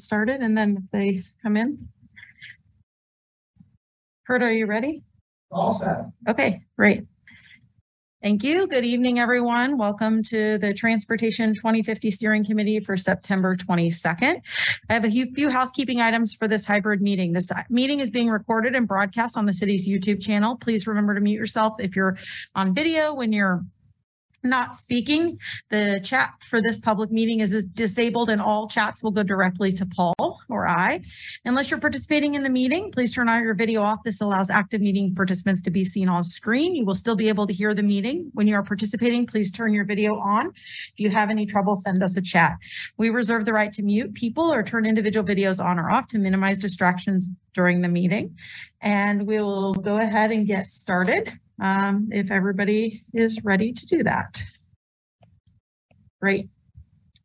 started and then if they come in. Kurt, are you ready? All set. Okay, great. Thank you. Good evening, everyone. Welcome to the Transportation 2050 Steering Committee for September 22nd. I have a few housekeeping items for this hybrid meeting. This meeting is being recorded and broadcast on the city's YouTube channel. Please remember to mute yourself if you're on video when you're not speaking. The chat for this public meeting is disabled and all chats will go directly to Paul or I. Unless you're participating in the meeting, please turn on your video off. This allows active meeting participants to be seen on screen. You will still be able to hear the meeting. When you are participating, please turn your video on. If you have any trouble, send us a chat. We reserve the right to mute people or turn individual videos on or off to minimize distractions during the meeting. And we will go ahead and get started um, if everybody is ready to do that. Great.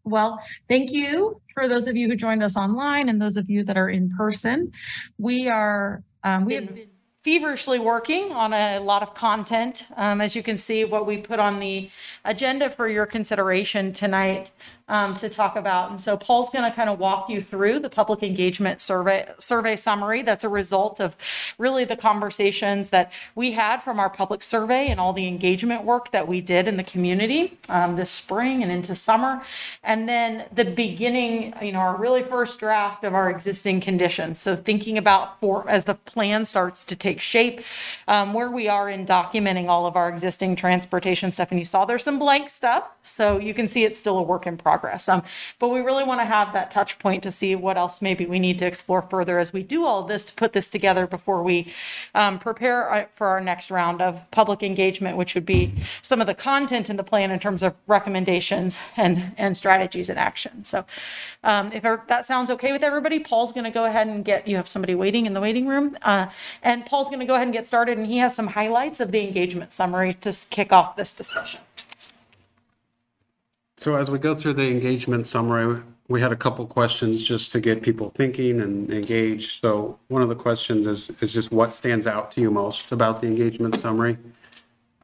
Well, thank you for those of you who joined us online and those of you that are in person. We are, um, we have been feverishly working on a lot of content. Um, as you can see, what we put on the agenda for your consideration tonight um, to talk about. And so Paul's going to kind of walk you through the public engagement survey survey summary. That's a result of really the conversations that we had from our public survey and all the engagement work that we did in the community um, this spring and into summer. And then the beginning, you know, our really first draft of our existing conditions. So thinking about for as the plan starts to take shape, um, where we are in documenting all of our existing transportation stuff. And you saw there's some blank stuff, so you can see it's still a work in progress progress. Um, but we really want to have that touch point to see what else maybe we need to explore further as we do all this to put this together before we um, prepare uh, for our next round of public engagement, which would be some of the content in the plan in terms of recommendations and, and strategies and action. So um, if that sounds okay with everybody, Paul's going to go ahead and get, you have somebody waiting in the waiting room. Uh, and Paul's going to go ahead and get started and he has some highlights of the engagement summary to kick off this discussion. So as we go through the engagement summary, we had a couple questions just to get people thinking and engaged. So one of the questions is, is just what stands out to you most about the engagement summary?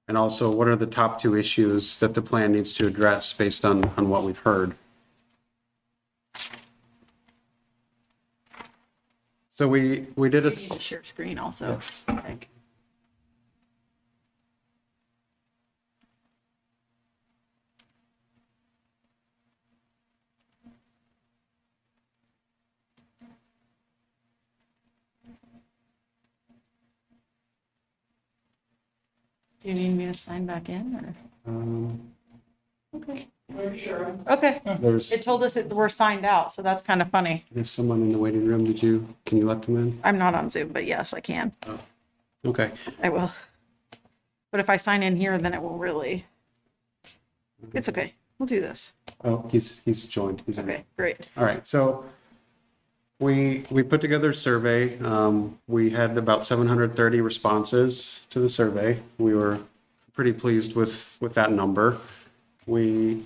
And also, what are the top two issues that the plan needs to address based on, on what we've heard? So we, we did a. You share screen also. Yes. Okay. Do you need me to sign back in or? Um, Okay. We're sure. Okay. There's, It told us that we're signed out, so that's kind of funny. there's someone in the waiting room. Did you, can you let them in? I'm not on Zoom, but yes, I can. Okay. I will. But if I sign in here, then it will really. It's okay. We'll do this. Oh, he's, he's joined. He's in. Okay, great. All right, so we, we put together a survey. Um, we had about 730 responses to the survey. We were pretty pleased with, with that number. We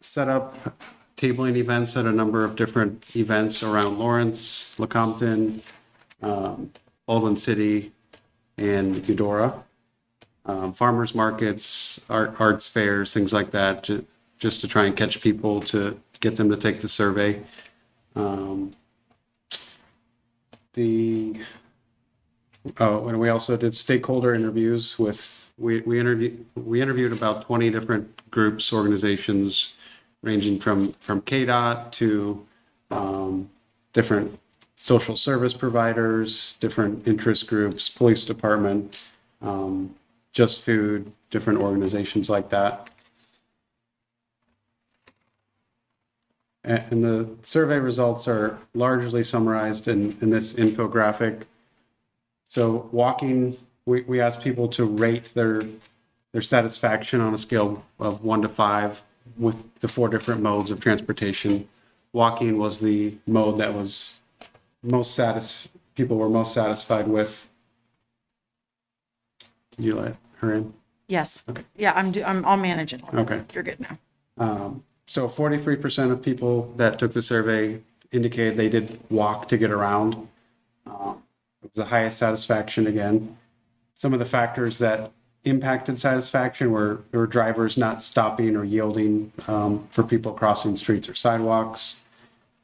set up tabling events at a number of different events around Lawrence, Lecompton, um, Baldwin City, and Eudora. Um, farmers markets, art, arts fairs, things like that, ju- just to try and catch people to get them to take the survey. Um, the oh, and we also did stakeholder interviews with we we interviewed we interviewed about 20 different groups, organizations, ranging from from KDOT to um, different social service providers, different interest groups, police department, um, just food, different organizations like that. And the survey results are largely summarized in, in this infographic. So walking, we, we asked people to rate their, their satisfaction on a scale of one to five with the four different modes of transportation. Walking was the mode that was most satis, people were most satisfied with. Can you let her in? Yes. Okay. Yeah, I'm do, I'm, I'll manage it. Okay. You're good now. Um, so 43% of people that took the survey indicated they did walk to get around. Um, it was the highest satisfaction again. Some of the factors that impacted satisfaction were, were drivers not stopping or yielding um, for people crossing streets or sidewalks.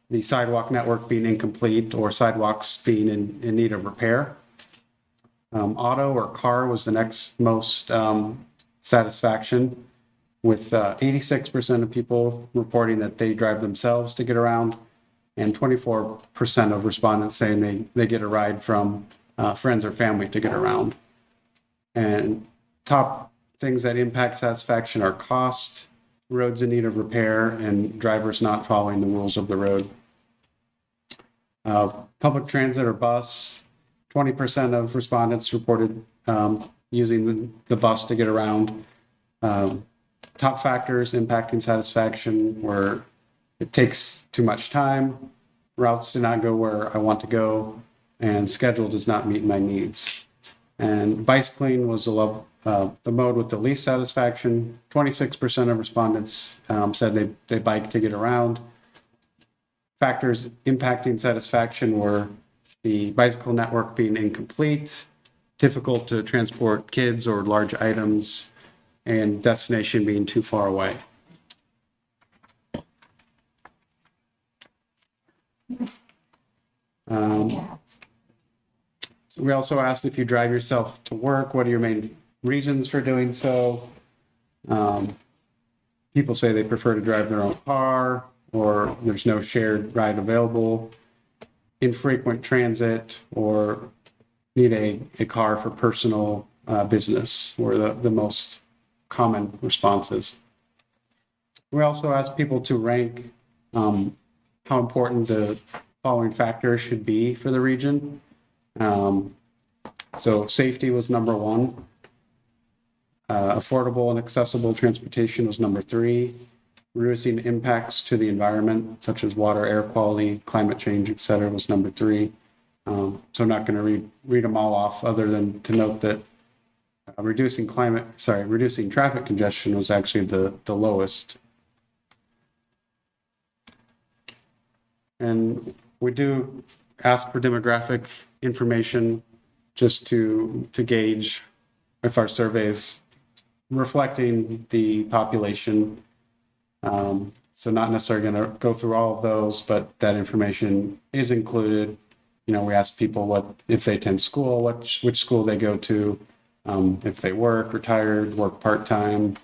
the sidewalk network being incomplete or sidewalks being in, in need of repair. Um, auto or car was the next most um, satisfaction, with uh, 86% of people reporting that they drive themselves to get around, and 24% of respondents saying they, they get a ride from uh, friends or family to get around. And top things that impact satisfaction are cost, roads in need of repair, and drivers not following the rules of the road. Uh, public transit or bus, 20% of respondents reported um, using the, the bus to get around. Um, top factors impacting satisfaction were it takes too much time, routes do not go where I want to go, and schedule does not meet my needs. And bicycling was the, love, uh, the mode with the least satisfaction. 26% of respondents um, said they, they bike to get around. Factors impacting satisfaction were the bicycle network being incomplete, difficult to transport kids or large items, and destination being too far away. Um, we also asked if you drive yourself to work, what are your main reasons for doing so? Um, people say they prefer to drive their own car, or there's no shared ride available, infrequent transit, or need a, a car for personal uh, business were the, the most common responses. We also asked people to rank um, how important the following factors should be for the region. Um, so safety was number one. Uh, affordable and accessible transportation was number three. Reducing impacts to the environment, such as water, air quality, climate change, et cetera, was number three. Um, so I'm not going to read, read them all off other than to note that uh, reducing climate, sorry, reducing traffic congestion was actually the, the lowest. And we do ask for demographic information just to, to gauge if our surveys reflecting the population. Um, so not necessarily going to go through all of those, but that information is included. You know, we ask people what, if they attend school, what, which school they go to, um, if they work, retired, work part-time,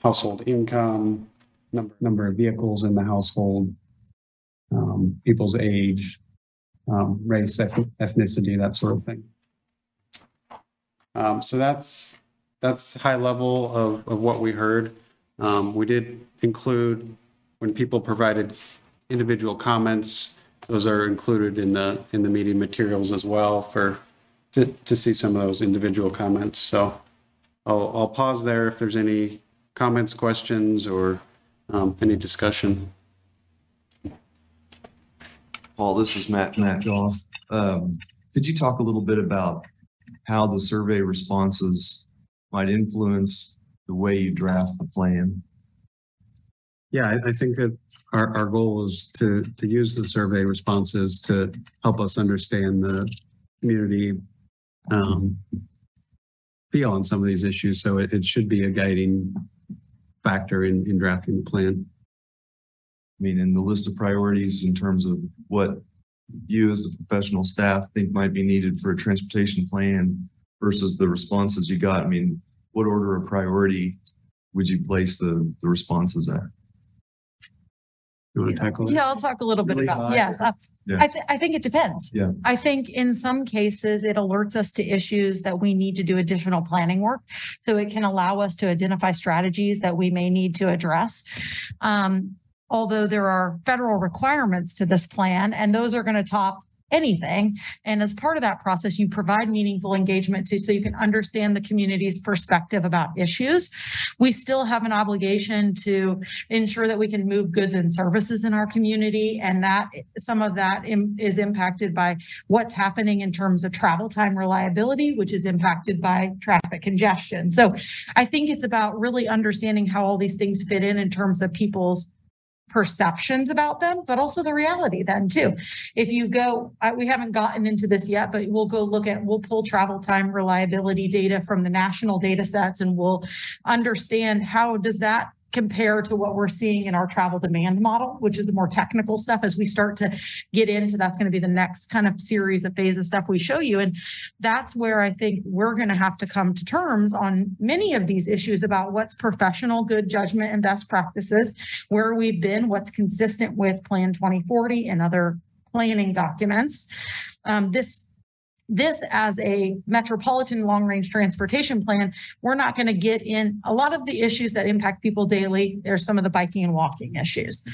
household income, number, number of vehicles in the household, um, people's age, um, race, eth- ethnicity, that sort of thing. Um, so that's, that's high level of, of what we heard. Um, we did include, when people provided individual comments, those are included in the, in the meeting materials as well for, to, to see some of those individual comments. So I'll, I'll pause there if there's any comments, questions, or um, any discussion. Paul, this is Matt, Matt Goff. Um, could you talk a little bit about how the survey responses might influence the way you draft the plan? Yeah, I, I think that our, our goal is to, to use the survey responses to help us understand the community um, feel on some of these issues. So it, it should be a guiding factor in, in drafting the plan. I mean, in the list of priorities in terms of what you as the professional staff think might be needed for a transportation plan versus the responses you got. I mean, what order of priority would you place the, the responses at? You want to tackle that? Yeah, I'll talk a little bit Really about, high yes. or- uh, Yeah. I, thi- I think it depends. Yeah. I think in some cases, it alerts us to issues that we need to do additional planning work. So it can allow us to identify strategies that we may need to address. Um, although there are federal requirements to this plan and those are going to top anything. And as part of that process, you provide meaningful engagement to, so you can understand the community's perspective about issues. We still have an obligation to ensure that we can move goods and services in our community. And that, some of that is impacted by what's happening in terms of travel time reliability, which is impacted by traffic congestion. So I think it's about really understanding how all these things fit in in terms of people's perceptions about them, but also the reality then too. If you go, I, we haven't gotten into this yet, but we'll go look at, we'll pull travel time reliability data from the national data sets and we'll understand how does that compare to what we're seeing in our travel demand model, which is more technical stuff as we start to get into, that's going to be the next kind of series of phase of stuff we show you. And that's where I think we're going to have to come to terms on many of these issues about what's professional good judgment and best practices, where we've been, what's consistent with Plan 2040 and other planning documents. Um, this this as a metropolitan long range transportation plan, we're not going to get in a lot of the issues that impact people daily. There's some of the biking and walking issues.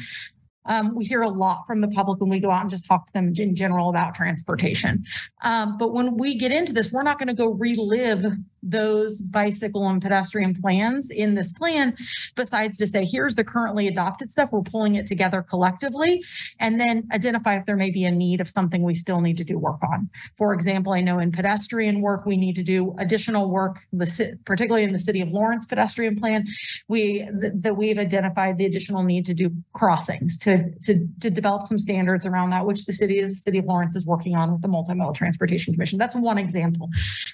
Um, we hear a lot from the public when we go out and just talk to them in general about transportation. Um, but when we get into this, we're not going to go relive those bicycle and pedestrian plans in this plan, besides to say, here's the currently adopted stuff. We're pulling it together collectively and then identify if there may be a need of something we still need to do work on. For example, I know in pedestrian work, we need to do additional work, particularly in the city of Lawrence pedestrian plan. We, th- that we've identified the additional need to do crossings to, to, to develop some standards around that, which the city is, city of Lawrence is working on with the Multimodal Transportation Commission. That's one example.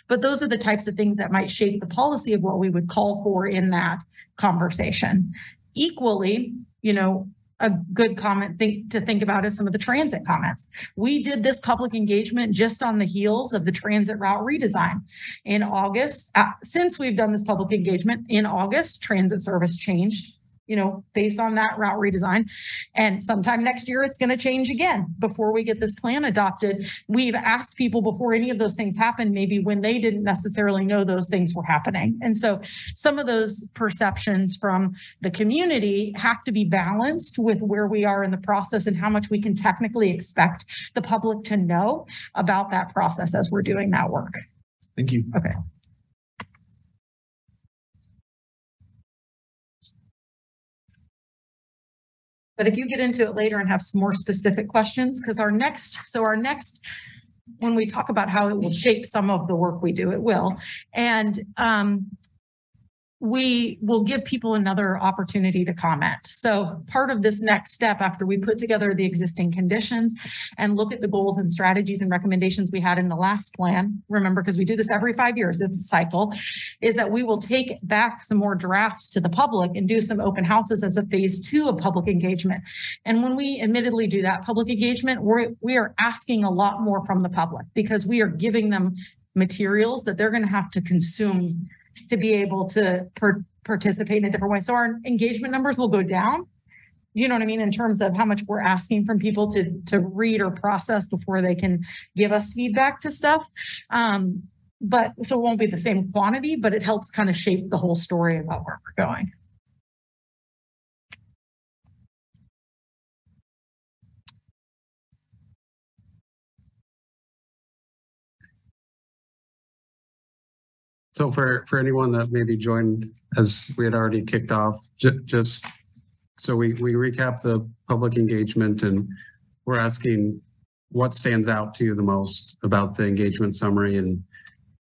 But those are the types of things that might shape the policy of what we would call for in that conversation. Equally, you know, a good comment think, to think about is some of the transit comments. We did this public engagement just on the heels of the transit route redesign. In August, uh, since we've done this public engagement, in August, transit service changed you know, based on that route redesign. And sometime next year, it's going to change again before we get this plan adopted. We've asked people before any of those things happen, maybe when they didn't necessarily know those things were happening. And so some of those perceptions from the community have to be balanced with where we are in the process and how much we can technically expect the public to know about that process as we're doing that work. Thank you. Okay. But if you get into it later and have some more specific questions, because our next, so our next, when we talk about how it will shape some of the work we do, it will. And um, we will give people another opportunity to comment. So part of this next step, after we put together the existing conditions and look at the goals and strategies and recommendations we had in the last plan, remember, because we do this every five years, it's a cycle, is that we will take back some more drafts to the public and do some open houses as a phase two of public engagement. And when we admittedly do that public engagement, we're, we are asking a lot more from the public because we are giving them materials that they're going to have to consume to be able to per- participate in a different way. So our engagement numbers will go down. You know what I mean? In terms of how much we're asking from people to, to read or process before they can give us feedback to stuff. Um, but so it won't be the same quantity, but it helps kind of shape the whole story about where we're going. So for, for anyone that maybe joined as we had already kicked off, ju- just so we, we recap the public engagement and we're asking what stands out to you the most about the engagement summary and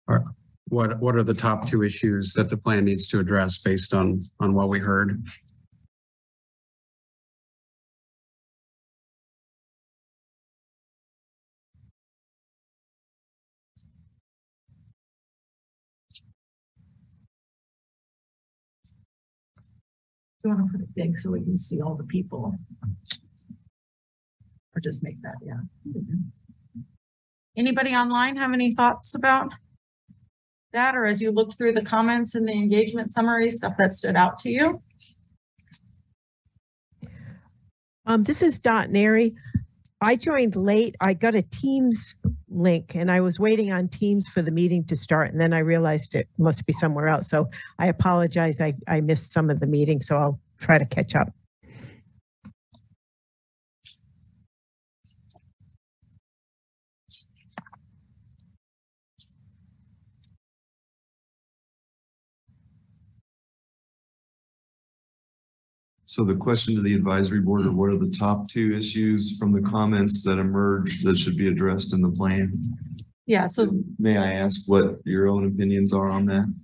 are, what, what are the top two issues that the plan needs to address based on, on what we heard? You want to put it big so we can see all the people? Or just make that, yeah. Anybody online have any thoughts about that? Or as you look through the comments and the engagement summary, stuff that stood out to you? Um, this is Dot Neri. I joined late. I got a Teams link and I was waiting on Teams for the meeting to start and then I realized it must be somewhere else. So I apologize. I, I missed some of the meeting, so I'll try to catch up. So the question to the advisory board, or what are the top two issues from the comments that emerged that should be addressed in the plan? Yeah, so May I ask what your own opinions are on that?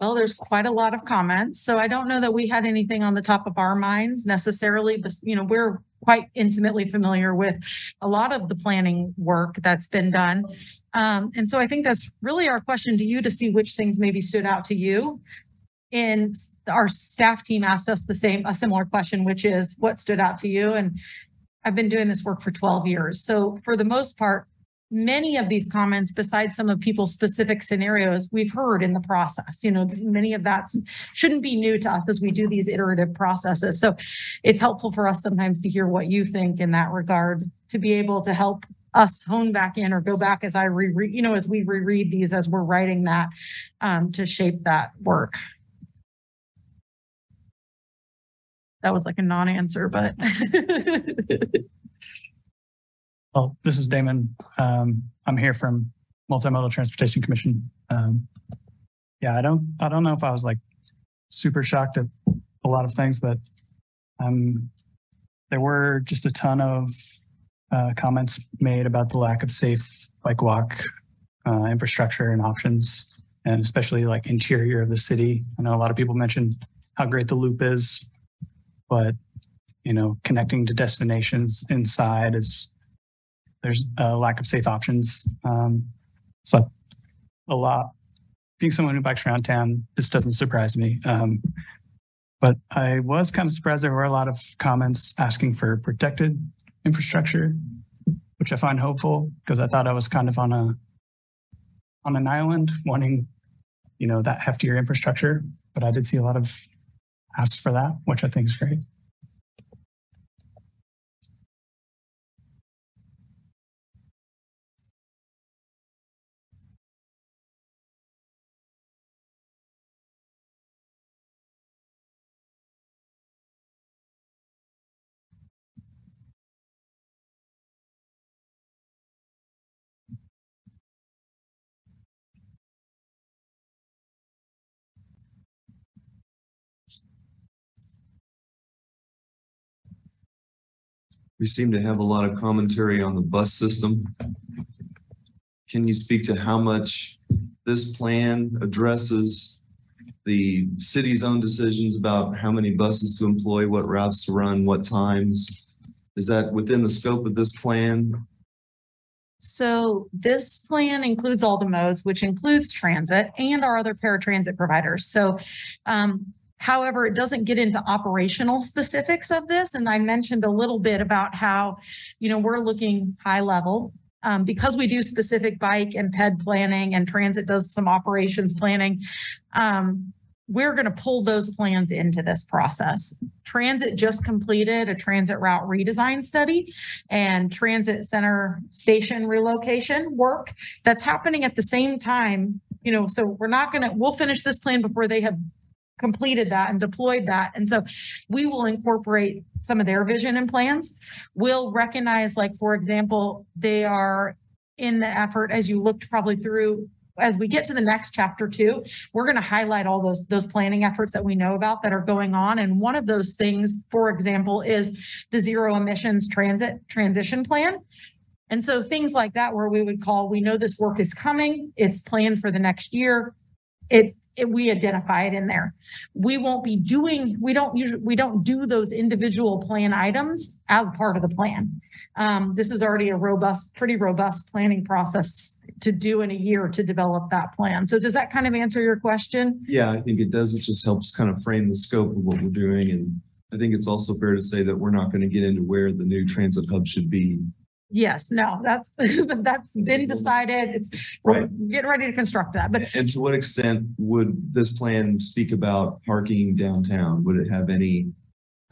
Well, there's quite a lot of comments, so I don't know that we had anything on the top of our minds necessarily, but you know, we're quite intimately familiar with a lot of the planning work that's been done. Um, and so I think that's really our question to you to see which things maybe stood out to you in our staff team asked us the same, a similar question, which is what stood out to you? And I've been doing this work for twelve years. So for the most part, many of these comments, besides some of people's specific scenarios, we've heard in the process. You know, many of that shouldn't be new to us as we do these iterative processes. So it's helpful for us sometimes to hear what you think in that regard, to be able to help us hone back in or go back as I reread, you know, as we reread these, as we're writing that, um, to shape that work. That was like a non-answer, but. Well, this is Damon. Um, I'm here from Multimodal Transportation Commission. Um, yeah, I don't, I don't know if I was like super shocked at a lot of things, but um, there were just a ton of uh, comments made about the lack of safe bike walk uh, infrastructure and options, and especially like interior of the city. I know a lot of people mentioned how great the loop is, but you know, connecting to destinations inside is there's a lack of safe options. Um, so a lot. Being someone who bikes around town, this doesn't surprise me. Um, but I was kind of surprised there were a lot of comments asking for protected infrastructure, which I find hopeful because I thought I was kind of on a on an island wanting, you know, that heftier infrastructure. But I did see a lot of asks for that, which I think is great. We seem to have a lot of commentary on the bus system. Can you speak to how much this plan addresses the city's own decisions about how many buses to employ, what routes to run, what times? Is that within the scope of this plan? So this plan includes all the modes, which includes transit and our other paratransit providers. So um, however, it doesn't get into operational specifics of this. And I mentioned a little bit about how, you know, we're looking high level. Um, because we do specific bike and ped planning and transit does some operations planning. Um, we're going to pull those plans into this process. Transit just completed a transit route redesign study and transit center station relocation work that's happening at the same time. You know, so we're not going to, we'll finish this plan before they have completed that and deployed that. And so we will incorporate some of their vision and plans. We'll recognize, like, for example, they are in the effort as you looked probably through as we get to the next chapter two, we're going to highlight all those those planning efforts that we know about that are going on. And one of those things, for example, is the zero emissions transit transition plan. And so things like that, where we would call, we know this work is coming, it's planned for the next year. It we identify it in there. We won't be doing, we don't usually, we don't do those individual plan items as part of the plan. Um, this is already a robust, pretty robust planning process to do in a year to develop that plan. So does that kind of answer your question? Yeah, I think it does. It just helps kind of frame the scope of what we're doing. And I think it's also fair to say that we're not going to get into where the new transit hub should be. Yes, no, that's, that's been decided. It's, we're getting ready to construct that, but And to what extent would this plan speak about parking downtown? Would it have any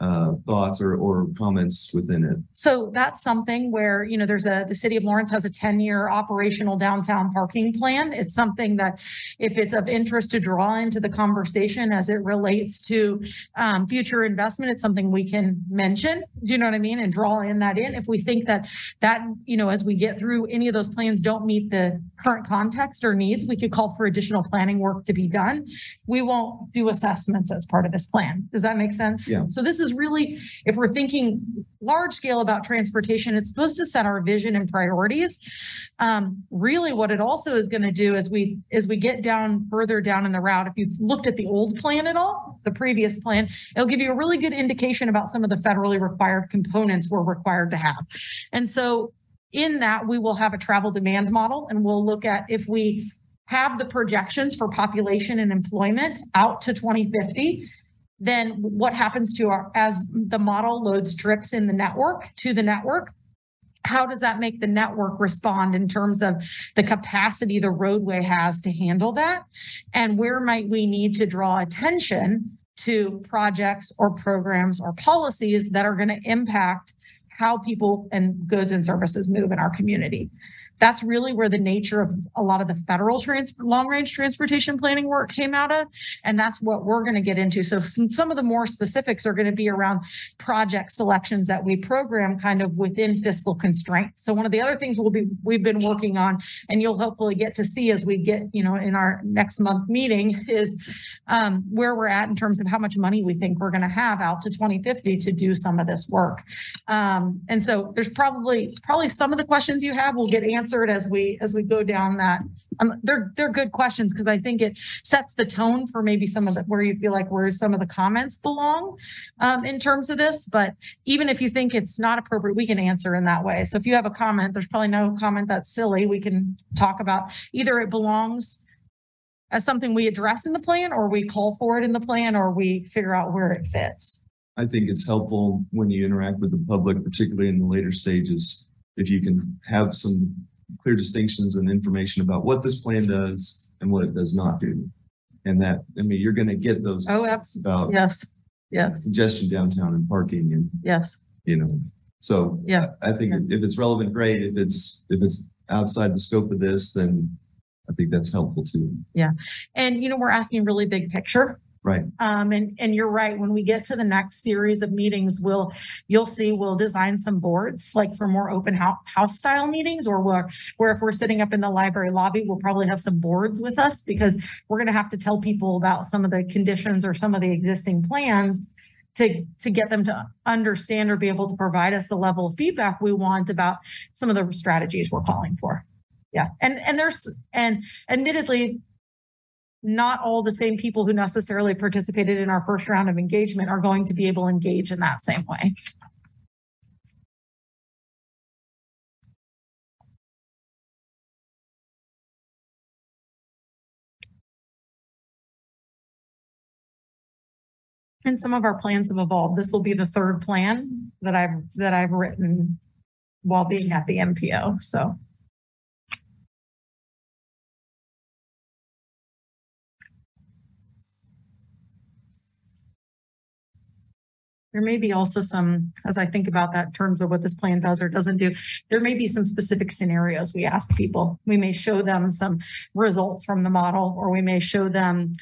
uh, thoughts or, or comments within it? So that's something where, you know, there's a, the city of Lawrence has a ten-year operational downtown parking plan. It's something that if it's of interest to draw into the conversation as it relates to um, future investment, it's something we can mention. Do you know what I mean? And draw in that in. If we think that that, you know, as we get through, any of those plans don't meet the current context or needs, we could call for additional planning work to be done. We won't do assessments as part of this plan. Does that make sense? Yeah. So this is really, if we're thinking large scale about transportation, it's supposed to set our vision and priorities. Um, really what it also is going to do as we, as we get down further down in the route, if you've looked at the old plan at all, the previous plan, it'll give you a really good indication about some of the federally required components we're required to have. And so in that, we will have a travel demand model and we'll look at if we have the projections for population and employment out to 2050, then what happens to our, as the model loads trips in the network to the network? How does that make the network respond in terms of the capacity the roadway has to handle that? And where might we need to draw attention to projects or programs or policies that are going to impact how people and goods and services move in our community? That's really where the nature of a lot of the federal trans, long range transportation planning work came out of. And that's what we're going to get into. So some, some of the more specifics are going to be around project selections that we program kind of within fiscal constraints. So one of the other things we'll be, we've been working on, and you'll hopefully get to see as we get, you know, in our next month meeting is um, where we're at in terms of how much money we think we're going to have out to 2050 to do some of this work. Um, and so there's probably, probably some of the questions you have will get answered as we, as we go down that. Um, they're, they're good questions because I think it sets the tone for maybe some of the, where you feel like where some of the comments belong um, in terms of this. But even if you think it's not appropriate, we can answer in that way. So if you have a comment, there's probably no comment that's silly. We can talk about either it belongs as something we address in the plan or we call for it in the plan or we figure out where it fits. I think it's helpful when you interact with the public, particularly in the later stages, if you can have some clear distinctions and information about what this plan does and what it does not do. And that, I mean, you're gonna get those Oh, absolutely. about Yes, yes, congestion downtown and parking and, yes, you know, so. Yeah. I think if it's relevant, great. If it's, if it's outside the scope of this, then I think that's helpful too. Yeah. And, you know, we're asking really big picture. Right. Um, and, and you're right, when we get to the next series of meetings, we'll, you'll see, we'll design some boards, like for more open house, house style meetings, or where, where if we're sitting up in the library lobby, we'll probably have some boards with us, because we're gonna have to tell people about some of the conditions or some of the existing plans to, to get them to understand or be able to provide us the level of feedback we want about some of the strategies we're calling for. Yeah, and, and there's, and admittedly, not all the same people who necessarily participated in our first round of engagement are going to be able to engage in that same way. And some of our plans have evolved. This will be the third plan that I've, that I've written while being at the MPO, so. There may be also some, as I think about that in terms of what this plan does or doesn't do, there may be some specific scenarios we ask people. We may show them some results from the model, or we may show them,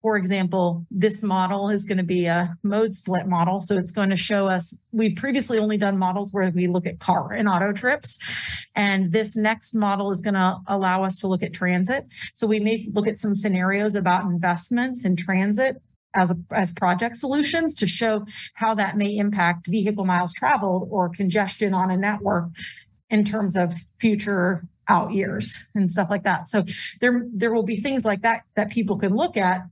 for example, this model is going to be a mode split model. So it's going to show us, we've previously only done models where we look at car and auto trips. And this next model is going to allow us to look at transit. So we may look at some scenarios about investments in transit as a, as project solutions to show how that may impact vehicle miles traveled or congestion on a network in terms of future out years and stuff like that. So there, there will be things like that that people can look at.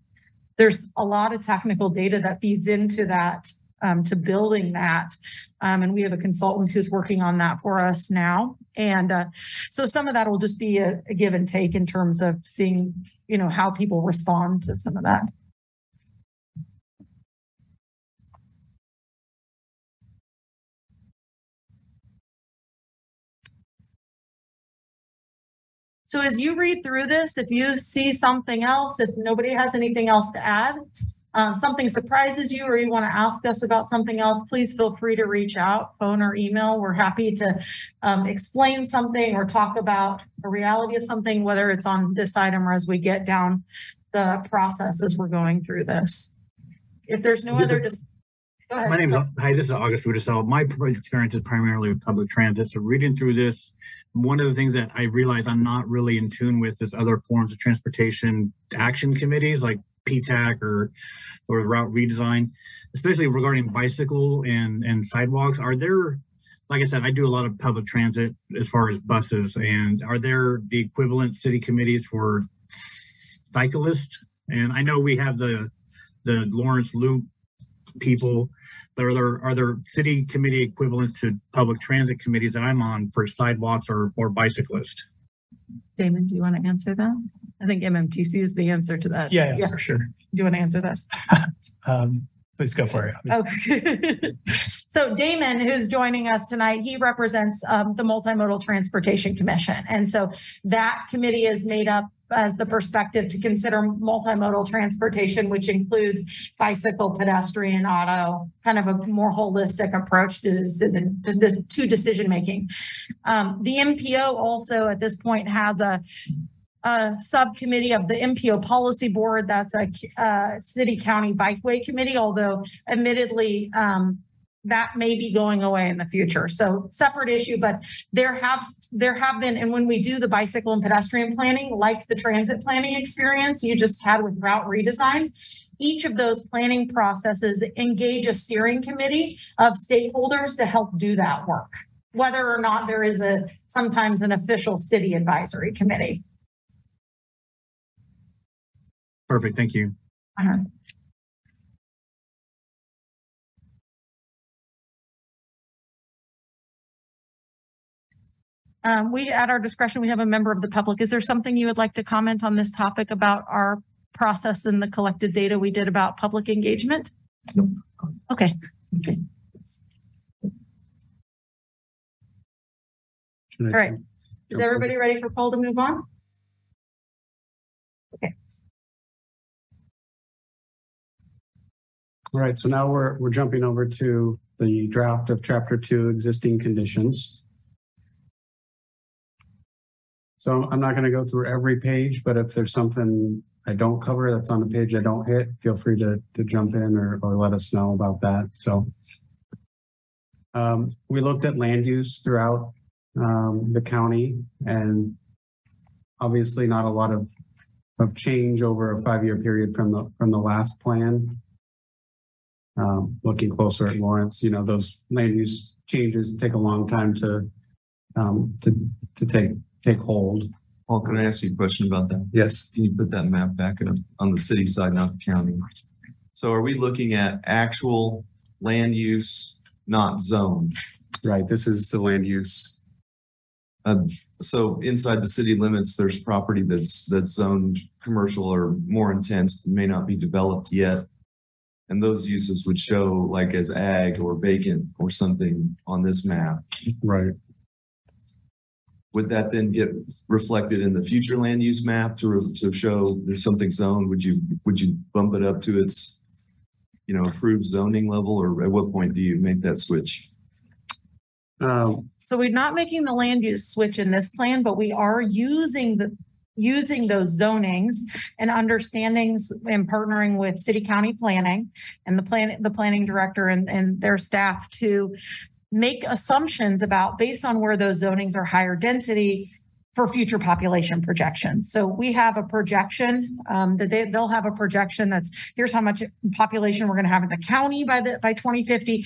There's a lot of technical data that feeds into that, um, to building that. Um, and we have a consultant who's working on that for us now. And, uh, so some of that will just be a, a give and take in terms of seeing, you know, how people respond to some of that. So as you read through this, if you see something else, if nobody has anything else to add, um, something surprises you or you want to ask us about something else, please feel free to reach out, phone or email. We're happy to um, explain something or talk about the reality of something, whether it's on this item or as we get down the process as we're going through this. If there's no other, ahead. My name is, hi, this is August Rudisell. My experience is primarily with public transit. So reading through this, one of the things that I realize I'm not really in tune with is other forms of transportation action committees like PTAC or, or route redesign, especially regarding bicycle and, and sidewalks. Are there, like I said, I do a lot of public transit as far as buses and are there the equivalent city committees for cyclists? And I know we have the, the Lawrence Loop people, are there, are there city committee equivalents to public transit committees that I'm on for sidewalks or, or bicyclists? Damon, do you want to answer that? I think MMTC is the answer to that. Yeah, yeah, for sure. Do you want to answer that? Um, please go for it. Okay. So Damon, who's joining us tonight, he represents um, the Multimodal Transportation Commission. And so that committee is made up as the perspective to consider multimodal transportation, which includes bicycle, pedestrian, auto, kind of a more holistic approach to decision, to- to decision-making. Um, The MPO also at this point has a a subcommittee of the MPO Policy Board. That's a uh, city county bikeway committee, although admittedly, um, that may be going away in the future. So separate issue, but there have, there have been, and when we do the bicycle and pedestrian planning, like the transit planning experience you just had with route redesign, each of those planning processes engage a steering committee of stakeholders to help do that work. Whether or not there is a, sometimes an official city advisory committee. Perfect, thank you. Uh-huh. Um, we, at our discretion, we have a member of the public. Is there something you would like to comment on this topic about our process and the collected data we did about public engagement? Nope. Okay. Okay. All right. Is everybody ready for Paul to move on? Okay. All right, so now we're, we're jumping over to the draft of chapter two, existing conditions. So I'm not gonna go through every page, but if there's something I don't cover that's on the page I don't hit, feel free to, to jump in or, or let us know about that, so. Um, we looked at land use throughout, um, the county and obviously not a lot of, of change over a five-year period from the, from the last plan um, looking closer at Lawrence, you know, those land use changes take a long time to, um, to, to take, take hold. Paul, can I ask you a question about that? Yes. Can you put that map back up on the city side, not the county? So are we looking at actual land use, not zone? Right, this is the land use. Um, so inside the city limits, there's property that's, that's zoned commercial or more intense, but may not be developed yet. And those uses would show like as ag or vacant or something on this map. Right. Would that then get reflected in the future land use map to, to show there's something zoned? Would you, would you bump it up to its, you know, approved zoning level, or at what point do you make that switch? Um, So we're not making the land use switch in this plan, but we are using the, using those zonings and understandings and partnering with city county planning and the plan, the planning director and, and their staff to make assumptions about, based on where those zonings are higher density for future population projections. So we have a projection, um, that they, they'll have a projection that's, here's how much population we're gonna have in the county by the, by twenty fifty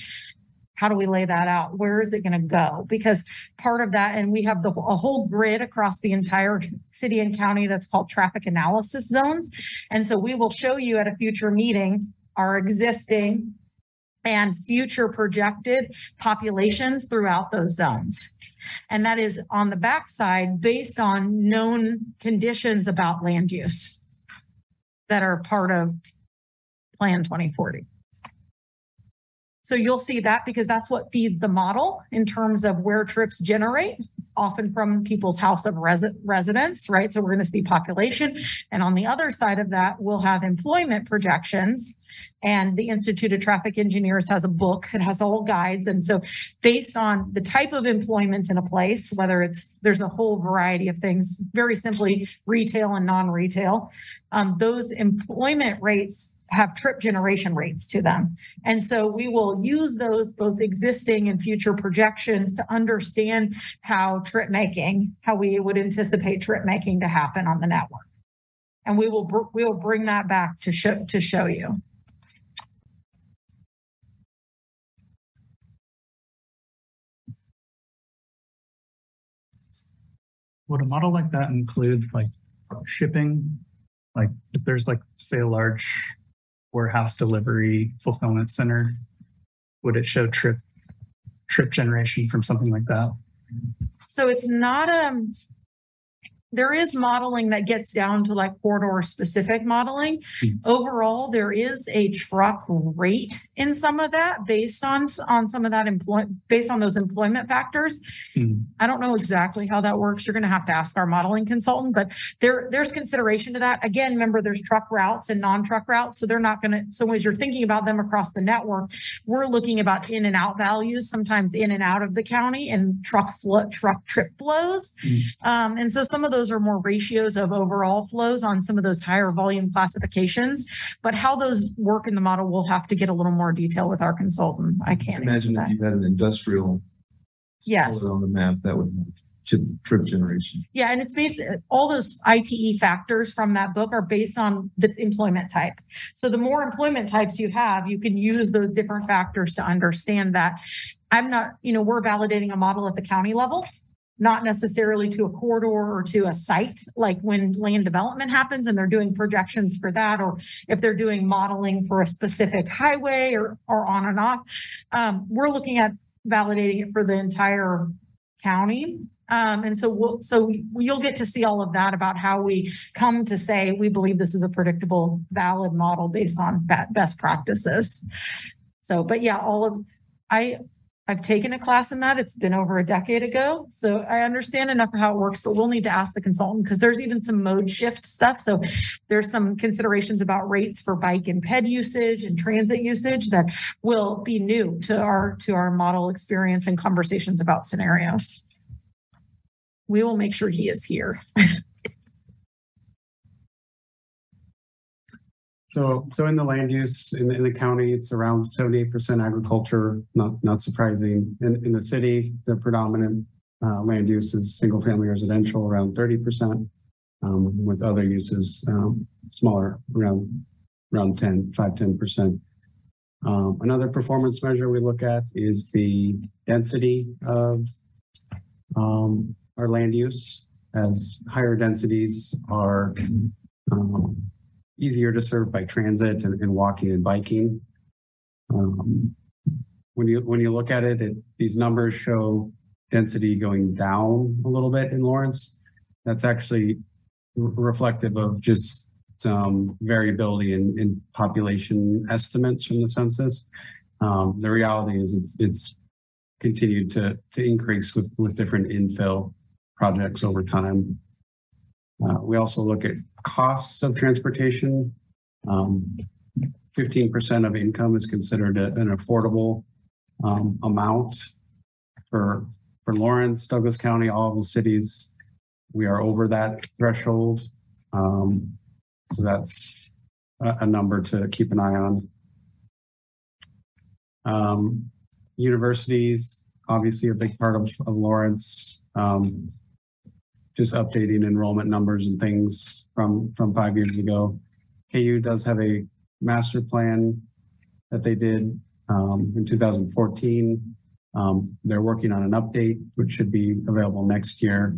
how do we lay that out? Where is it going to go? Because part of that, and we have the, a whole grid across the entire city and county that's called traffic analysis zones. And so we will show you at a future meeting our existing and future projected populations throughout those zones. And that is on the backside based on known conditions about land use that are part of Plan 2040. So you'll see that because that's what feeds the model in terms of where trips generate, often from people's house of resi- residence, right? So we're going to see population. And on the other side of that, we'll have employment projections. And the Institute of Traffic Engineers has a book, it has all guides. And so based on the type of employment in a place, whether it's, there's a whole variety of things, very simply retail and non-retail, um, those employment rates have trip generation rates to them. And so we will use those both existing and future projections to understand how trip making, how we would anticipate trip making to happen on the network. And we will, br- we will bring that back to show, to show you. Would a model like that include like shipping? Like if there's like, say, a large warehouse delivery fulfillment center, would it show trip, trip generation from something like that? So it's not, um, there is modeling that gets down to like corridor specific modeling. Hmm. Overall, there is a truck rate in some of that based on, on some of that employment based on those employment factors. Hmm. I don't know exactly how that works. You're going to have to ask our modeling consultant, but there, there's consideration to that. Again, remember, there's truck routes and non-truck routes, so they're not going to, so as you're thinking about them across the network, we're looking about in and out values, sometimes in and out of the county and truck flow, truck trip flows. Um, and so some of those are more ratios of overall flows on some of those higher volume classifications. But how those work in the model, we'll have to get a little more detail with our consultant. I can't. Imagine if you had an industrial. Yes. On the map, that would chip, trip generation. Yeah, and it's based, all those ITE factors from that book are based on the employment type. So the more employment types you have, you can use those different factors to understand that. I'm not, you know, we're validating a model at the county level, not necessarily to a corridor or to a site, like when land development happens and they're doing projections for that, or if they're doing modeling for a specific highway or, or on and off. Um, we're looking at validating it for the entire county. Um, and so we'll, so you'll get to see all of that about how we come to say, we believe this is a predictable, valid model based on best practices. So, but yeah, all of, I, I've taken a class in that. It's been over a decade ago. So I understand enough of how it works, but we'll need to ask the consultant because there's even some mode shift stuff. So there's some considerations about rates for bike and ped usage and transit usage that will be new to our, to our model experience and conversations about scenarios. We will make sure he is here. So, so in the land use in, in the county, it's around seventy-eight percent agriculture, not, not surprising. In, in the city, the predominant, uh, land use is single-family residential, around thirty percent. Um, with other uses, um, smaller, around, around 10, 5, 10 percent. Um, another performance measure we look at is the density of, um, our land use. As higher densities are, um, easier to serve by transit and, and walking and biking. Um, when you, when you look at it, it, these numbers show density going down a little bit in Lawrence. That's actually re- reflective of just some variability in, in population estimates from the census. Um, the reality is it's, it's continued to, to increase with, with different infill projects over time. Uh, we also look at costs of transportation. Um, fifteen percent of income is considered a- an affordable um, amount for, for Lawrence, Douglas County, all the cities. We are over that threshold. Um, so that's a, a number to keep an eye on. Um, universities, obviously a big part of, of Lawrence. Um, just updating enrollment numbers and things from, from five years ago. KU does have a master plan that they did um, in 2014. Um, they're working on an update, which should be available next year.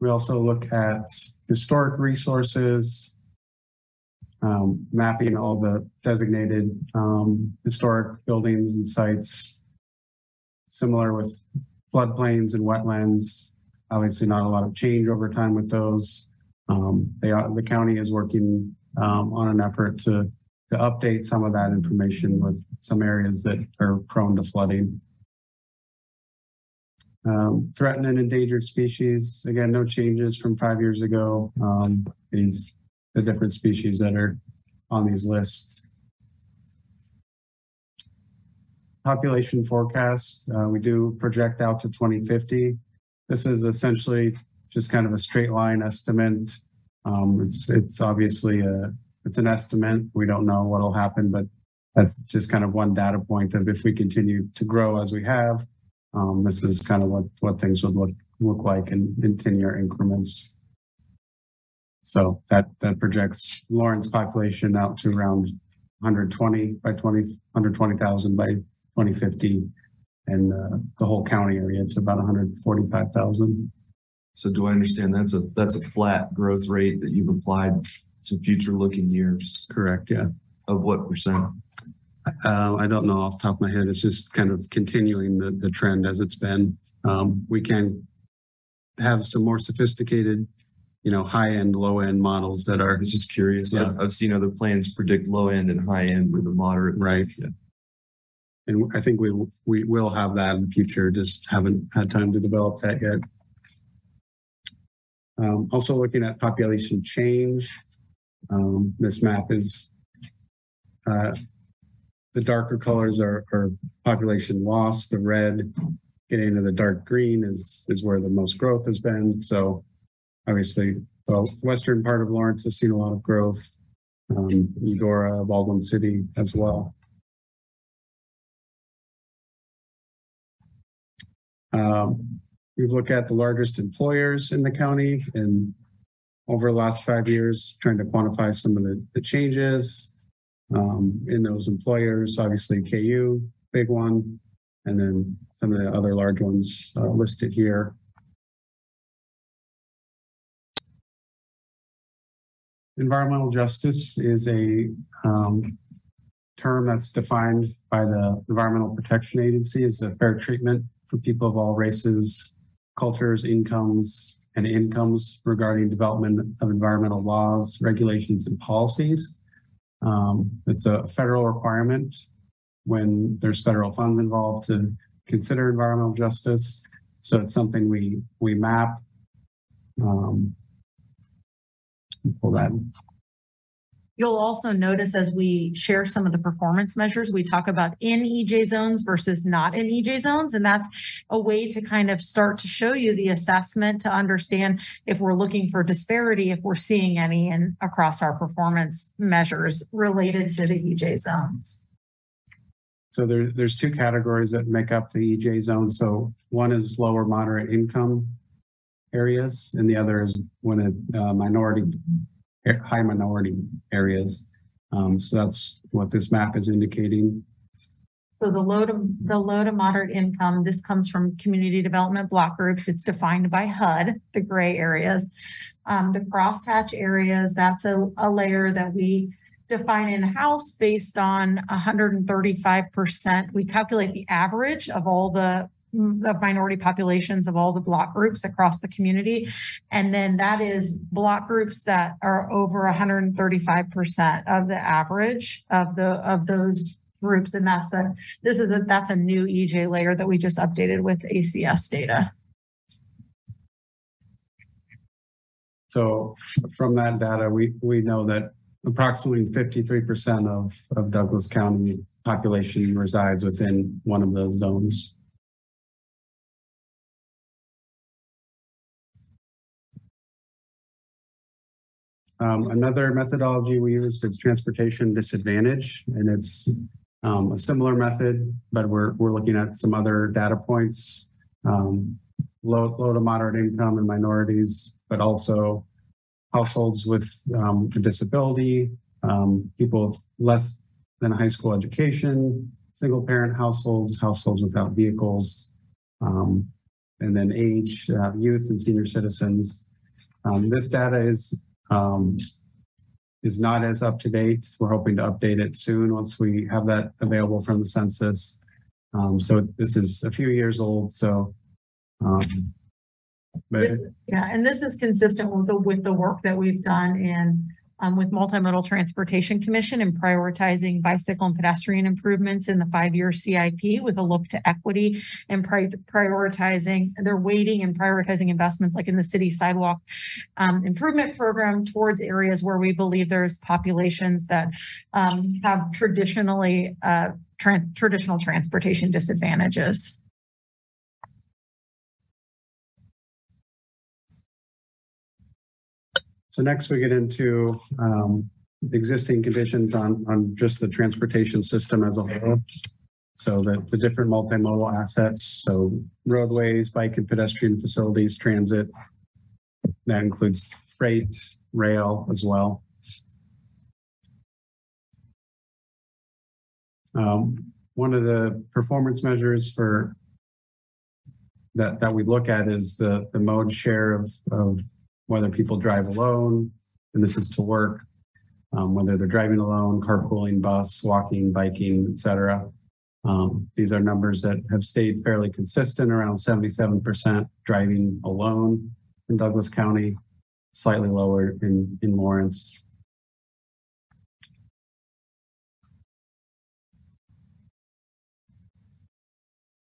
We also look at historic resources, um, mapping all the designated, um, historic buildings and sites. Similar with floodplains and wetlands, obviously not a lot of change over time with those. Um, they are, the county is working, um, on an effort to, to update some of that information with some areas that are prone to flooding. Um, threatened and endangered species, again, no changes from five years ago. Um, these, the different species that are on these lists. Population forecast, uh, we do project out to twenty fifty. This is essentially just kind of a straight line estimate. Um, it's, it's obviously a, it's an estimate. We don't know what'll happen, but that's just kind of one data point of if we continue to grow as we have. Um, this is kind of what, what things would look, look like in, in ten-year increments. So that, that projects Lawrence population out to around hundred twenty by 20 120,000 by twenty fifty. And, uh, the whole county area, it's about hundred forty-five thousand. So do I understand that's a, that's a flat growth rate that you've applied to future looking years Correct, yeah. of what percent? Uh, I don't know off the top of my head. It's just kind of continuing the, the trend as it's been. Um, we can have some more sophisticated, you know, high-end, low-end models that I are was just curious. Yeah. I've, I've seen other plans predict low end and high end with a moderate. right. Yeah. And I think we, we will have that in the future, just haven't had time to develop that yet. Um, also looking at population change. Um, this map is, uh, the darker colors are, are population loss, the red getting into the dark green is, is where the most growth has been. So obviously, the western part of Lawrence has seen a lot of growth. Um, Eudora, Baldwin City as well. Um, we've looked at the largest employers in the county and over the last five years, trying to quantify some of the, the changes um, in those employers, obviously KU, big one, and then some of the other large ones uh, listed here. Environmental justice is a um, term that's defined by the Environmental Protection Agency as the fair treatment for people of all races, cultures, incomes, and incomes regarding development of environmental laws, regulations, and policies. Um, it's a federal requirement when there's federal funds involved to consider environmental justice. So it's something we we map. Um, pull that. You'll also notice as we share some of the performance measures, we talk about in EJ zones versus not in EJ zones. And that's a way to kind of start to show you the assessment to understand if we're looking for disparity, if we're seeing any in across our performance measures related to the EJ zones. So there, there's two categories that make up the EJ zone. So one is lower moderate income areas, and the other is one of uh, minority, high minority areas. Um, so that's what this map is indicating. So the low to, the low to moderate income, this comes from community development block groups. It's defined by HUD, the gray areas. Um, the crosshatch areas, that's a, a layer that we define in-house based on hundred and thirty-five percent. We calculate the average of all the of minority populations of all the block groups across the community. And then that is block groups that are over hundred and thirty-five percent of the average of the, of those groups. And that's a, this is a, that's a new EJ layer that we just updated with ACS data. So from that data, we, we know that approximately fifty-three percent of, of Douglas County population resides within one of those zones. Um, another methodology we use is transportation disadvantage, and it's um, a similar method, but we're, we're looking at some other data points. Um, low, low to moderate income and minorities, but also households with um, a disability, um, people with less than high school education, single parent households, households without vehicles, um, and then age, uh, youth and senior citizens. This data is um, is not as up to date. We're hoping to update it soon once we have that available from the census. Um, so this is a few years old. So, um, but Yeah, and this is consistent with the, with the work that we've done in, um, with Multimodal Transportation Commission and prioritizing bicycle and pedestrian improvements in the five-year CIP with a look to equity and pri- prioritizing, they're weighting and prioritizing investments like in the city sidewalk um, improvement program towards areas where we believe there's populations that um, have traditionally, uh, tran- traditional transportation disadvantages. So next we get into um, the existing conditions on, on just the transportation system as a whole. So the, the different multimodal assets, so roadways, bike and pedestrian facilities, transit. That includes freight, rail as well. Um, one of the performance measures for that, that we look at is the, the mode share of, of whether people drive alone, and this is to work, um, whether they're driving alone, carpooling, bus, walking, biking, et cetera. Um, these are numbers that have stayed fairly consistent around seventy-seven percent driving alone in Douglas County, slightly lower in, in Lawrence.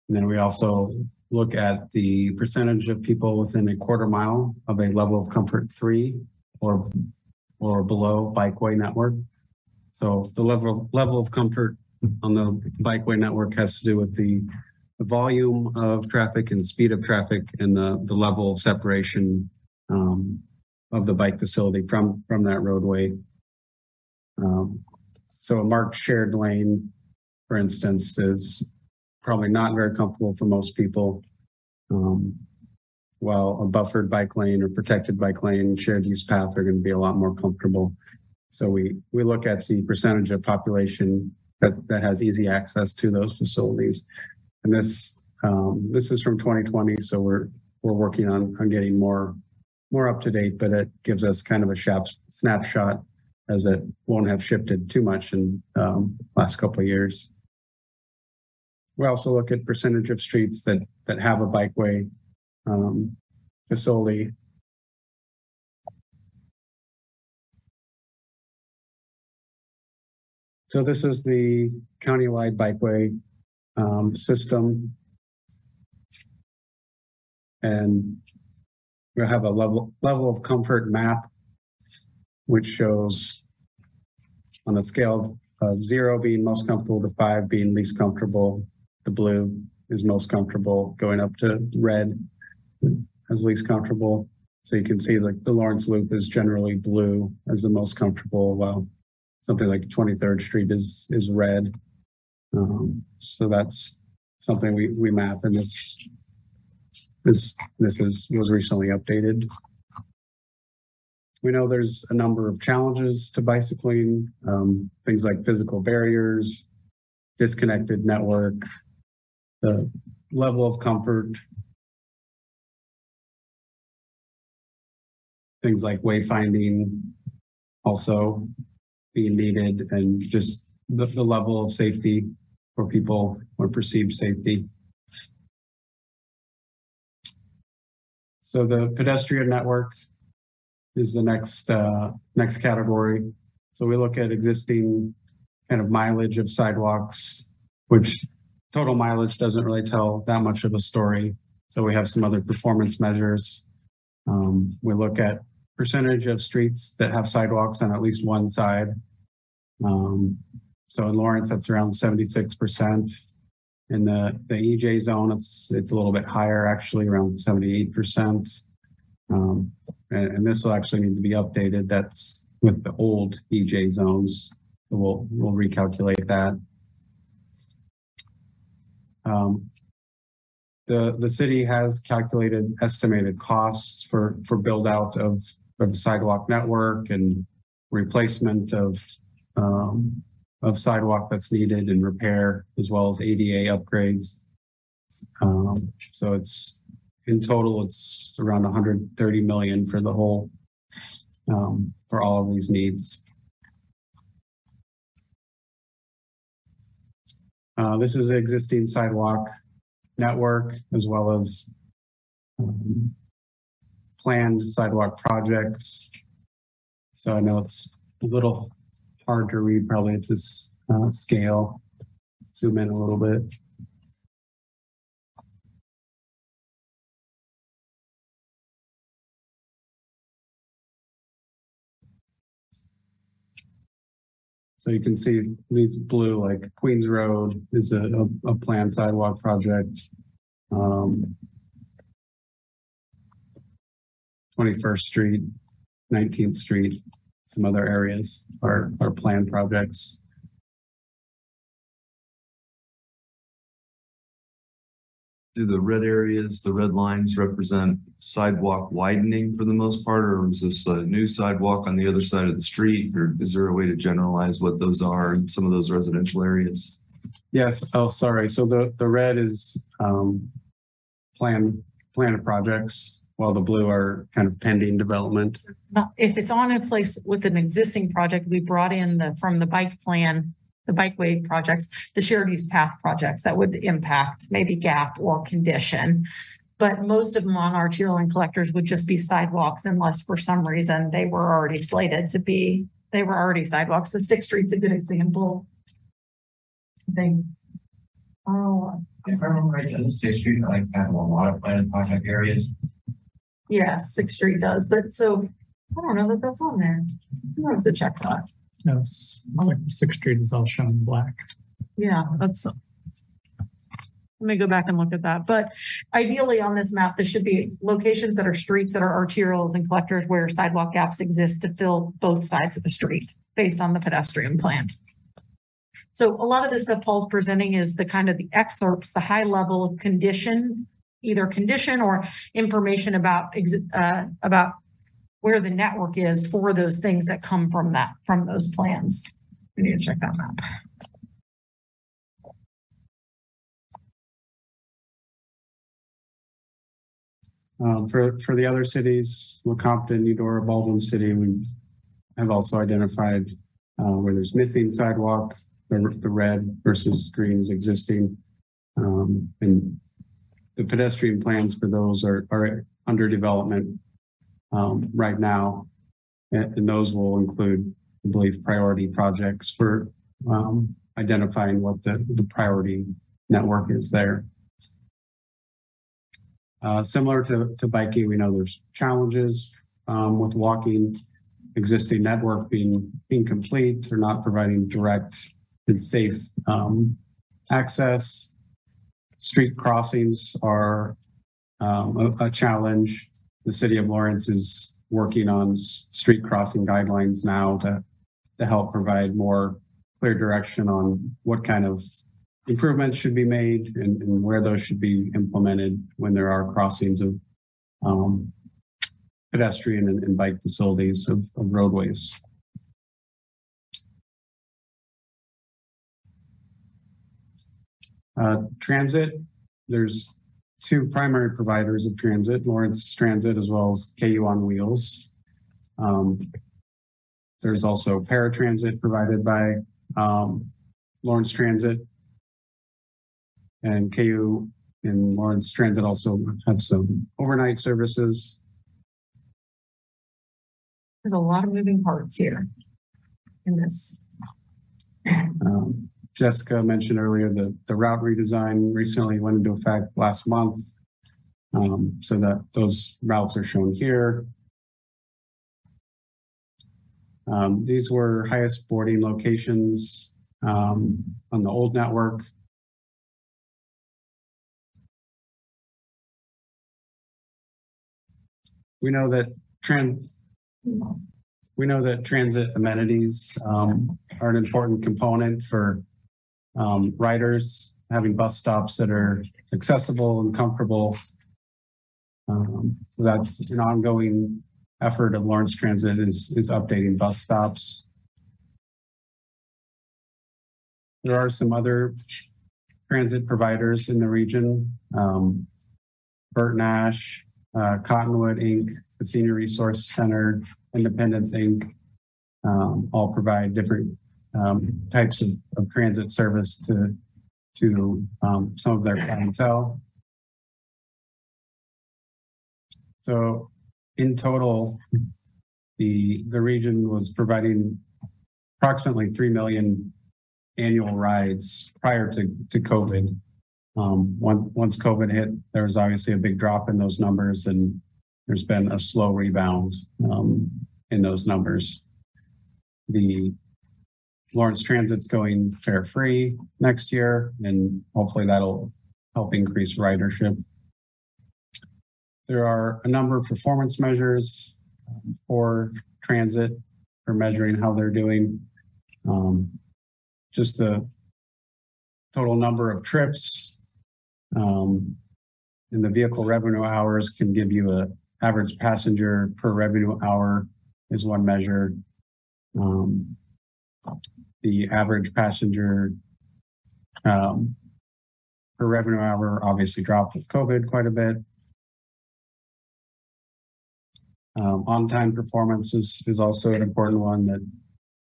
And then we also look at the percentage of people within a quarter mile of a level of comfort three or, or below bikeway network. So the level, level of comfort on the bikeway network has to do with the volume of traffic and speed of traffic and the, the level of separation um, of the bike facility from, from that roadway. Um, so a marked shared lane, for instance, is probably not very comfortable for most people. Um, while a buffered bike lane or protected bike lane, shared use path are going to be a lot more comfortable. So we, we look at the percentage of population that, that has easy access to those facilities. And this, um, this is from twenty twenty, so we're, we're working on, on getting more, more up to date, but it gives us kind of a snapshot as it won't have shifted too much in, um, last couple of years. We also look at percentage of streets that, that have a bikeway, um, facility. So this is the countywide bikeway um, system. And we'll have a level, level of comfort map, which shows on a scale of zero being most comfortable to five being least comfortable. The blue is most comfortable, going up to red as least comfortable. So you can see like the Lawrence Loop is generally blue as the most comfortable, while something like 23rd Street is, is red. Um, so that's something we, we map and this, this, this is, was recently updated. We know there's a number of challenges to bicycling, um, things like physical barriers, disconnected network, the level of comfort, things like wayfinding also being needed and just the, the level of safety for people or perceived safety. So the pedestrian network is the next, uh, next category. So we look at existing kind of mileage of sidewalks, which total mileage doesn't really tell that much of a story. So we have some other performance measures. Um, we look at percentage of streets that have sidewalks on at least one side. Um, so in Lawrence, that's around seventy-six percent. In the, the EJ zone, it's, it's a little bit higher, actually around seventy-eight percent. Um, and, and this will actually need to be updated. That's with the old EJ zones. So we'll, we'll recalculate that. Um, the, the city has calculated estimated costs for, for build out of, of sidewalk network and replacement of, um, of sidewalk that's needed and repair as well as ADA upgrades. Um, so it's in total, it's around 130 million for the whole, um, for all of these needs. Uh, this is existing sidewalk network as well as um, planned sidewalk projects. So I know it's a little hard to read probably at this uh, scale. Zoom in a little bit. So you can see these blue, like Queens Road is a, a, a planned sidewalk project. Um, 21st Street, 19th Street, some other areas are, are planned projects. Do the red areas, the red lines represent sidewalk widening for the most part, or is this a new sidewalk on the other side of the street? Or is there a way to generalize what those are in some of those residential areas? Yes, oh, sorry. So the, the red is, um, planned, planned projects. while the blue are kind of pending development. Now, if it's on a place with an existing project, we brought in the, from the bike plan, the bikeway projects, the shared use path projects that would impact maybe gap or condition. But most of them on arterial and collectors would just be sidewalks unless for some reason they were already slated to be, they were already sidewalks. So Sixth Street's a good example. I think. Oh, If I remember right, doesn't Sixth Street like have a lot of planned project areas? yeah, Sixth Street does, but so I don't know that that's on there. Who knows to check that? Yes, like Sixth Street is all shown in black. Yeah, that's. Let me go back and look at that, but ideally on this map, there should be locations that are streets that are arterials and collectors where sidewalk gaps exist to fill both sides of the street based on the pedestrian plan. So a lot of this stuff Paul's presenting is the kind of the excerpts, the high level of condition, either condition or information about, uh, about where the network is for those things that come from that, from those plans. We need to check that map. Um, for, for the other cities, Lecompton, Eudora, Baldwin City, we have also identified uh, where there's missing sidewalk, the, the red versus green is existing. Um, and the pedestrian plans for those are, are under development um, right now. And, and those will include, I believe, priority projects for um, identifying what the, the priority network is there. Uh, similar to, to biking, we know there's challenges, um, with walking, existing network being incomplete or not providing direct and safe, um, access. Street crossings are, um, a, a challenge. The city of Lawrence is working on street crossing guidelines now to, to help provide more clear direction on what kind of improvements should be made and, and where those should be implemented when there are crossings of um, pedestrian and, and bike facilities of, of roadways. Uh, transit, there's two primary providers of transit, Lawrence Transit as well as KU on Wheels. Um, there's also paratransit provided by um, Lawrence Transit and KU and Lawrence Transit also have some overnight services. There's a lot of moving parts here in this. Um, Jessica mentioned earlier that the route redesign recently went into effect last month. Um, so that those routes are shown here. Um, these were highest boarding locations, um, on the old network. We know that trans, we know that transit amenities um, are an important component for um, riders, having bus stops that are accessible and comfortable. Um, that's an ongoing effort of Lawrence Transit is, is updating bus stops. There are some other transit providers in the region. Um, Bert Nash, uh, Cottonwood Inc., the Senior Resource Center, Independence Inc. Um, all provide different um, types of, of transit service to to um, some of their clientele. So in total, the the region was providing approximately three million annual rides prior to to COVID. Um, once once COVID hit, there was obviously a big drop in those numbers, and there's been a slow rebound um, in those numbers. The Lawrence Transit's going fare free next year, and hopefully that'll help increase ridership. There are a number of performance measures um, for transit for measuring how they're doing. Um, just the total number of trips um, and the vehicle revenue hours can give you a average passenger per revenue hour is one measure. Um, the average passenger um, per revenue hour obviously dropped with COVID quite a bit. Um, on-time performance is, is also an important one that,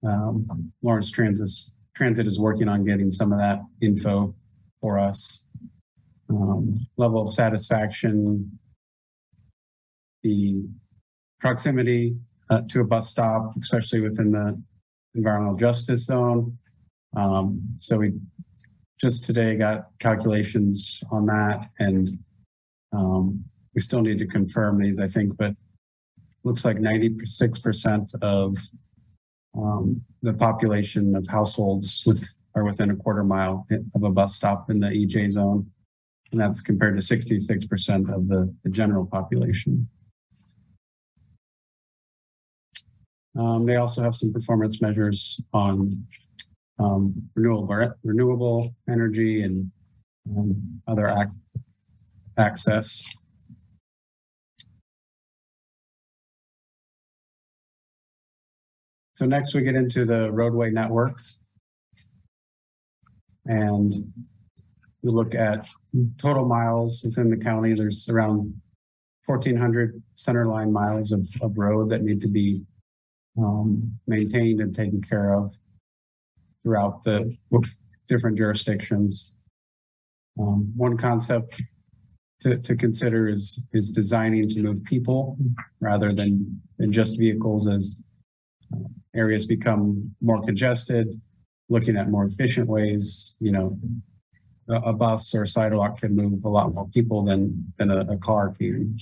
um, Lawrence Transit, Transit is working on getting some of that info for us. Um, level of satisfaction, the proximity uh, to a bus stop, especially within the environmental justice zone. Um, so we just today got calculations on that and um, we still need to confirm these, I think, but looks like ninety-six percent of um, the population of households with, are within a quarter mile of a bus stop in the EJ zone. And that's compared to sixty-six percent of the, the general population. Um, they also have some performance measures on um, renewable, renewable energy and um, other ac- access. So next we get into the roadway network. And we look at total miles within the county. There's around fourteen hundred centerline miles of, of road that need to be um, maintained and taken care of throughout the different jurisdictions. Um, one concept to, to consider is, is designing to move people rather than, than just vehicles as uh, areas become more congested, looking at more efficient ways, you know, a, a bus or sidewalk can move a lot more people than, than a, a car can.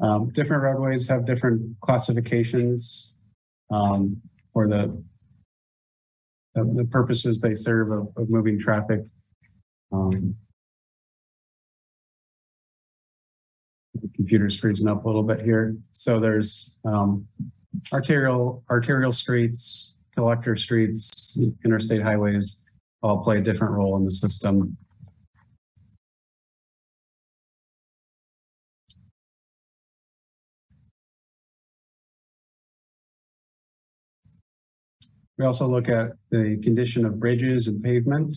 Um, different roadways have different classifications um, for the the, the purposes they serve of, of moving traffic. Um, the computer's freezing up a little bit here. So there's um, arterial arterial streets, collector streets, interstate highways all play a different role in the system. We also look at the condition of bridges and pavement.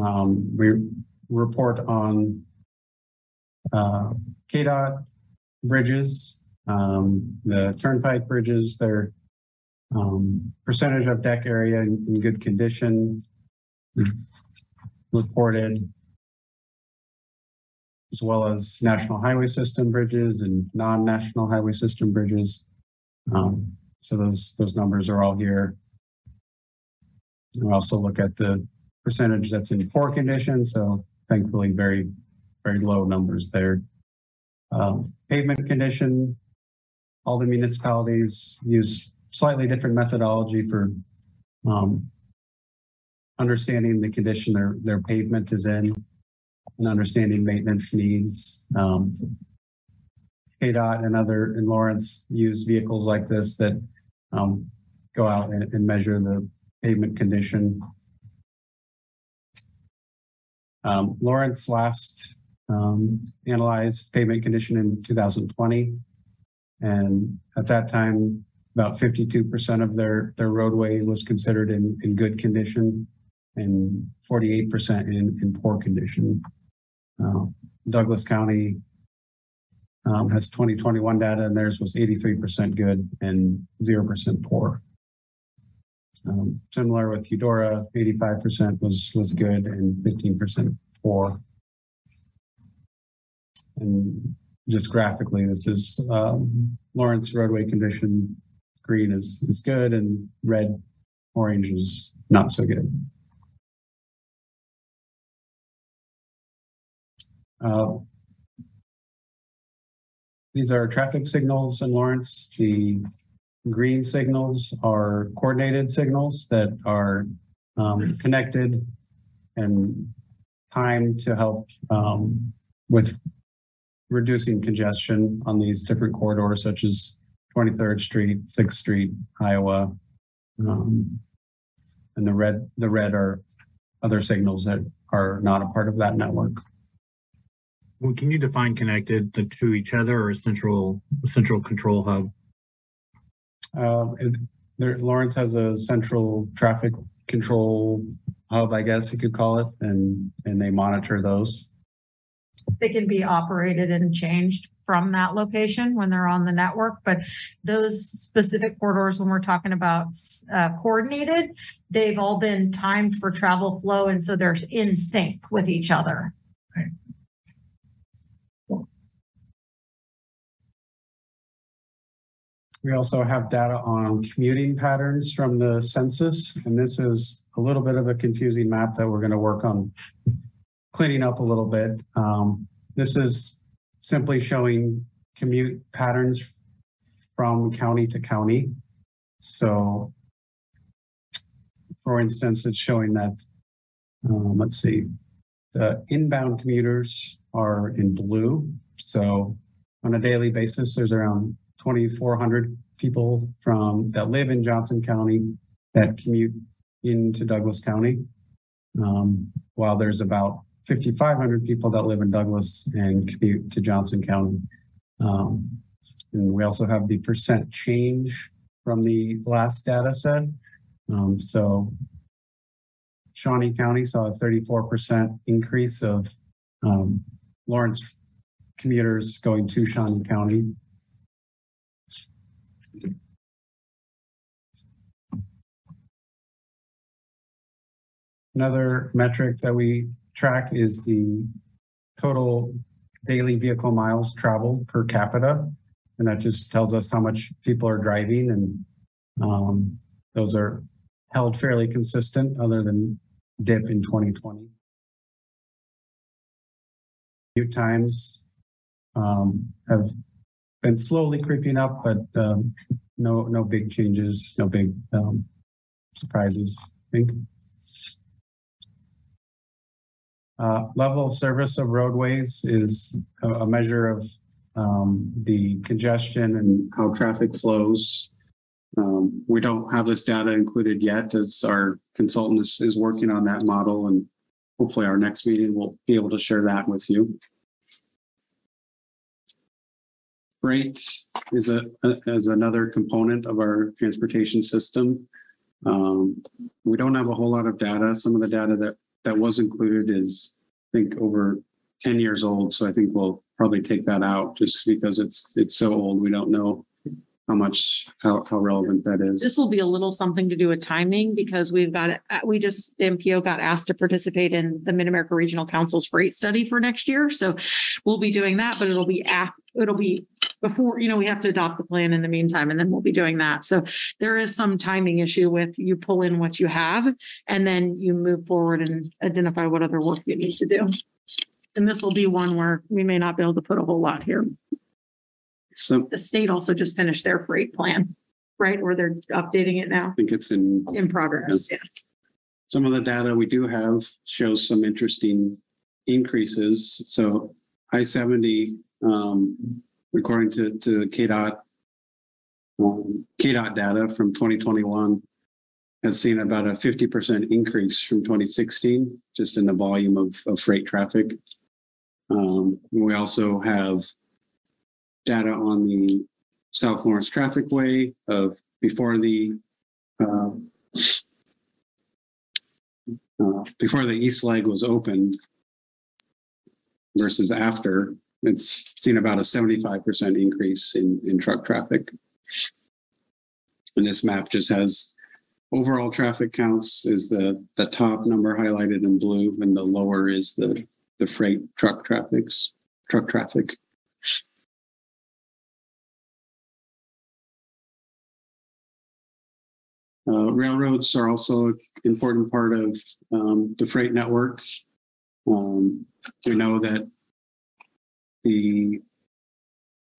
Um, we report on uh, KDOT bridges, um, the turnpike bridges, their um, percentage of deck area in, in good condition reported, as well as national highway system bridges and non-national highway system bridges. Um, so those those numbers are all here. We also look at the percentage that's in poor condition, so thankfully very, very low numbers there. Um, pavement condition, all the municipalities use slightly different methodology for um, understanding the condition their, their pavement is in and understanding maintenance needs. Um, KDOT and other in Lawrence use vehicles like this that um, go out and, and measure the pavement condition. Um, Lawrence last um, analyzed pavement condition in 2020. And at that time, about 52% of their, their roadway was considered in, in good condition and 48% in, in poor condition. Uh, Douglas County um, has 2021 data and theirs was 83% good and 0% poor. Um, similar with Eudora, 85% was, was good and 15% poor. And just graphically, this is, um, Lawrence roadway condition. Green is, is good and red, orange is not so good. Uh, these are traffic signals in Lawrence. The green signals are coordinated signals that are um, connected and timed to help um, with reducing congestion on these different corridors such as 23rd Street, 6th Street, Iowa. Um, and the red, the red are other signals that are not a part of that network. Well, can you define connected to, each other or a central, a central control hub? Um, there, Lawrence has a central traffic control hub, I guess you could call it, and, and they monitor those. They can be operated and changed from that location when they're on the network, but those specific corridors, when we're talking about uh, coordinated, they've all been timed for travel flow, and so they're in sync with each other. We also have data on commuting patterns from the census, and this is a little bit of a confusing map that we're going to work on cleaning up a little bit. Um, this is simply showing commute patterns from county to county. So for instance, it's showing that, um, let's see, the inbound commuters are in blue. So on a daily basis, there's around 2,400 people from, that live in Johnson County that commute into Douglas County. Um, while there's about 5,500 people that live in Douglas and commute to Johnson County. Um, and we also have the percent change from the last data set. Um, so Shawnee County saw a 34% increase of um, Lawrence commuters going to Shawnee County. Another metric that we track is the total daily vehicle miles traveled per capita. And that just tells us how much people are driving and um, those are held fairly consistent other than dip in 2020. Commute times um, have been slowly creeping up, but um, no no big changes, no big um, surprises. I think. Uh, level of service of roadways is a, a measure of um, the congestion and how traffic flows. Um, we don't have this data included yet as our consultant is, is working on that model and hopefully our next meeting we'll be able to share that with you. Freight is a, a- is another component of our transportation system. Um, we don't have a whole lot of data. Some of the data that that was included is, I think, over 10 years old. So I think we'll probably take that out just because it's, it's so old. We don't know how much, how, how relevant that is. This will be a little something to do with timing because we've got, uh, we just, the MPO got asked to participate in the Mid-America Regional Council's freight study for next year. So we'll be doing that, but it'll be af, it'll be before, you know, we have to adopt the plan in the meantime, and then we'll be doing that. So there is some timing issue with you pull in what you have and then you move forward and identify what other work you need to do. And this will be one where we may not be able to put a whole lot here. So The state also just finished their freight plan, right? Or they're updating it now I think it's in in progress. Yeah. some of the data we do have shows some interesting increases. So I seventy, um, according to, to KDOT, um, KDOT data from twenty twenty-one has seen about a fifty percent increase from twenty sixteen, just in the volume of, of freight traffic. Um, we also have data on the South Lawrence Trafficway of before the, uh, uh, before the east leg was opened versus after, it's seen about a seventy-five percent increase in, in truck traffic. And this map just has overall traffic counts is the, the top number highlighted in blue and the lower is the, the freight truck traffics, truck traffic. Uh, railroads are also an important part of um, the freight network. Um, we know that the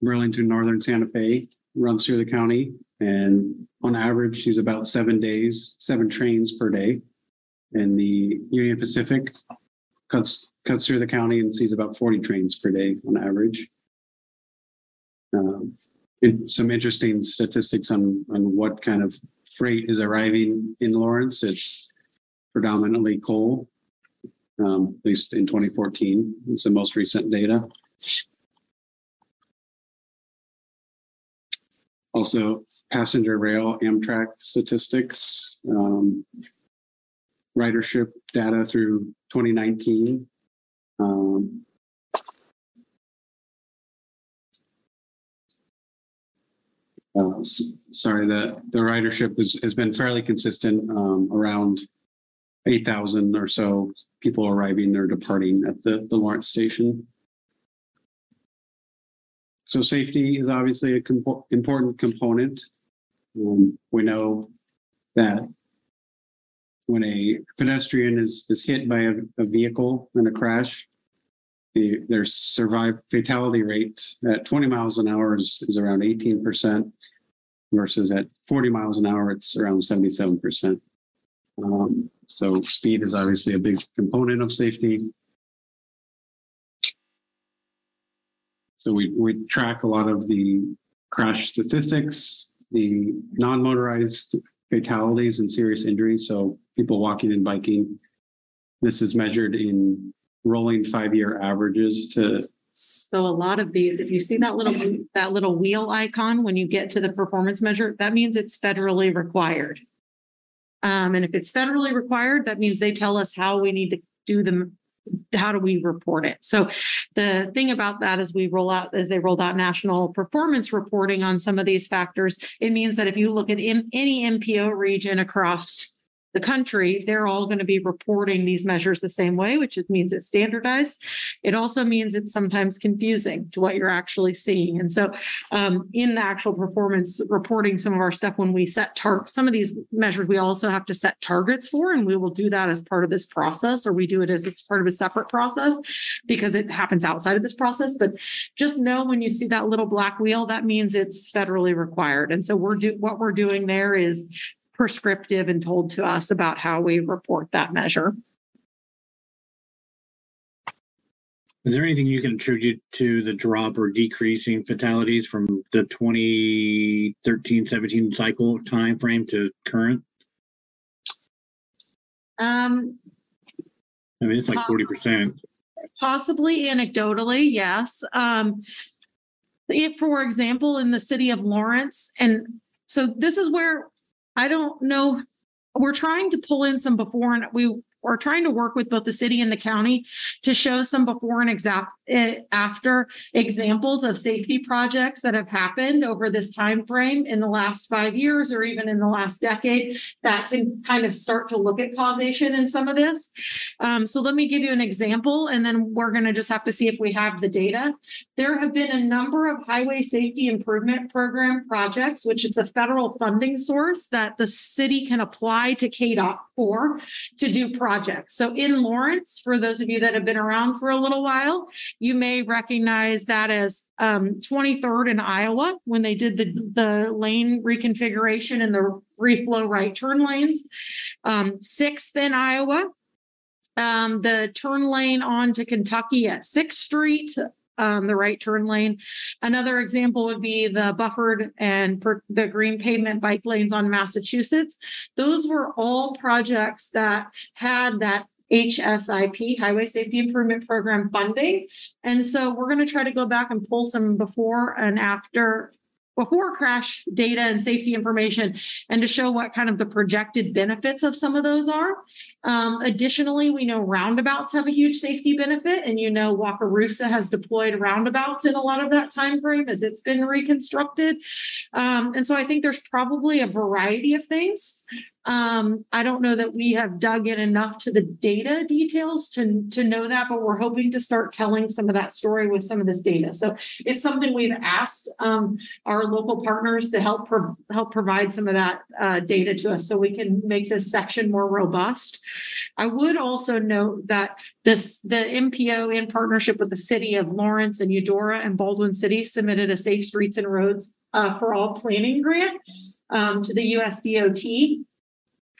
Burlington Northern Santa Fe runs through the county, and on average, she's about seven days, seven trains per day. And the Union Pacific cuts cuts through the county and sees about 40 trains per day on average. Um, some interesting statistics on on what kind of freight is arriving in Lawrence. It's predominantly coal, um, at least in 2014. It's the most recent data. Also, passenger rail Amtrak statistics. Um, ridership data through 2019. Um, uh, Sorry, the, the ridership has, has been fairly consistent, um, around 8,000 or so people arriving or departing at the, the Lawrence station. So safety is obviously a compo- important component. Um, we know that when a pedestrian is, is hit by a, a vehicle in a crash, the, their survive fatality rate at 20 miles an hour is, is around 18% versus at 40 miles an hour, it's around 77%. Um, so speed is obviously a big component of safety. So we, we track a lot of the crash statistics, the non-motorized fatalities and serious injuries. So people walking and biking. This is measured in rolling five-year averages to, So a lot of these, if you see that little, that little wheel icon, when you get to the performance measure, that means it's federally required. Um, and if it's federally required, that means they tell us how we need to do them. How do we report it? So the thing about that is we roll out, as they rolled out national performance reporting on some of these factors, it means that if you look at any MPO region across the country, they're all going to be reporting these measures the same way, which means it's standardized. It also means it's sometimes confusing to what you're actually seeing. And so um, in the actual performance reporting, some of our stuff, when we set some of these measures, we also have to set targets for, and we will do that as part of this process, or we do it as, as part of a separate process because it happens outside of this process. But just know when you see that little black wheel, that means it's federally required. And so we're do, what we're doing there is prescriptive and told to us about how we report that measure. Is there anything you can attribute to the drop or decreasing fatalities from the 2013, 17 cycle time frame to current? Um, I mean, it's like 40%. Possibly anecdotally, yes. Um, if, for example, in the city of Lawrence, and so this is where I don't know, we're trying to pull in some before and we are trying to work with both the city and the county to show some before and exact eh, after examples of safety projects that have happened over this time frame in the last five years or even in the last decade that can kind of start to look at causation in some of this. Um, so let me give you an example, and then we're going to just have to see if we have the data. There have been a number of highway safety improvement program projects, which is a federal funding source that the city can apply to KDOT for to do projects. So in Lawrence, for those of you that have been around for a little while, you may recognize that as um, 23rd in Iowa when they did the, the lane reconfiguration and the reflow right turn lanes. Um, sixth in Iowa, um, the turn lane on to Kentucky at Sixth Street, um, the right turn lane. Another example would be the buffered and per, the green pavement bike lanes on Massachusetts. Those were all projects that had that HSIP, Highway Safety Improvement Program funding. And so we're going to try to go back and pull some before and after before crash data and safety information and to show what kind of the projected benefits of some of those are. Um, additionally, we know roundabouts have a huge safety benefit, and you know Wakarusa has deployed roundabouts in a lot of that time frame as it's been reconstructed. Um, and so I think there's probably a variety of things. Um, I don't know that we have dug in enough to the data details to, to know that, but we're hoping to start telling some of that story with some of this data. So it's something we've asked um, our local partners to help pro- help provide some of that uh, data to us so we can make this section more robust. I would also note that this the MPO in partnership with the city of Lawrence and Eudora and Baldwin City submitted a Safe Streets and Roads uh, for All planning grant um, to the USDOT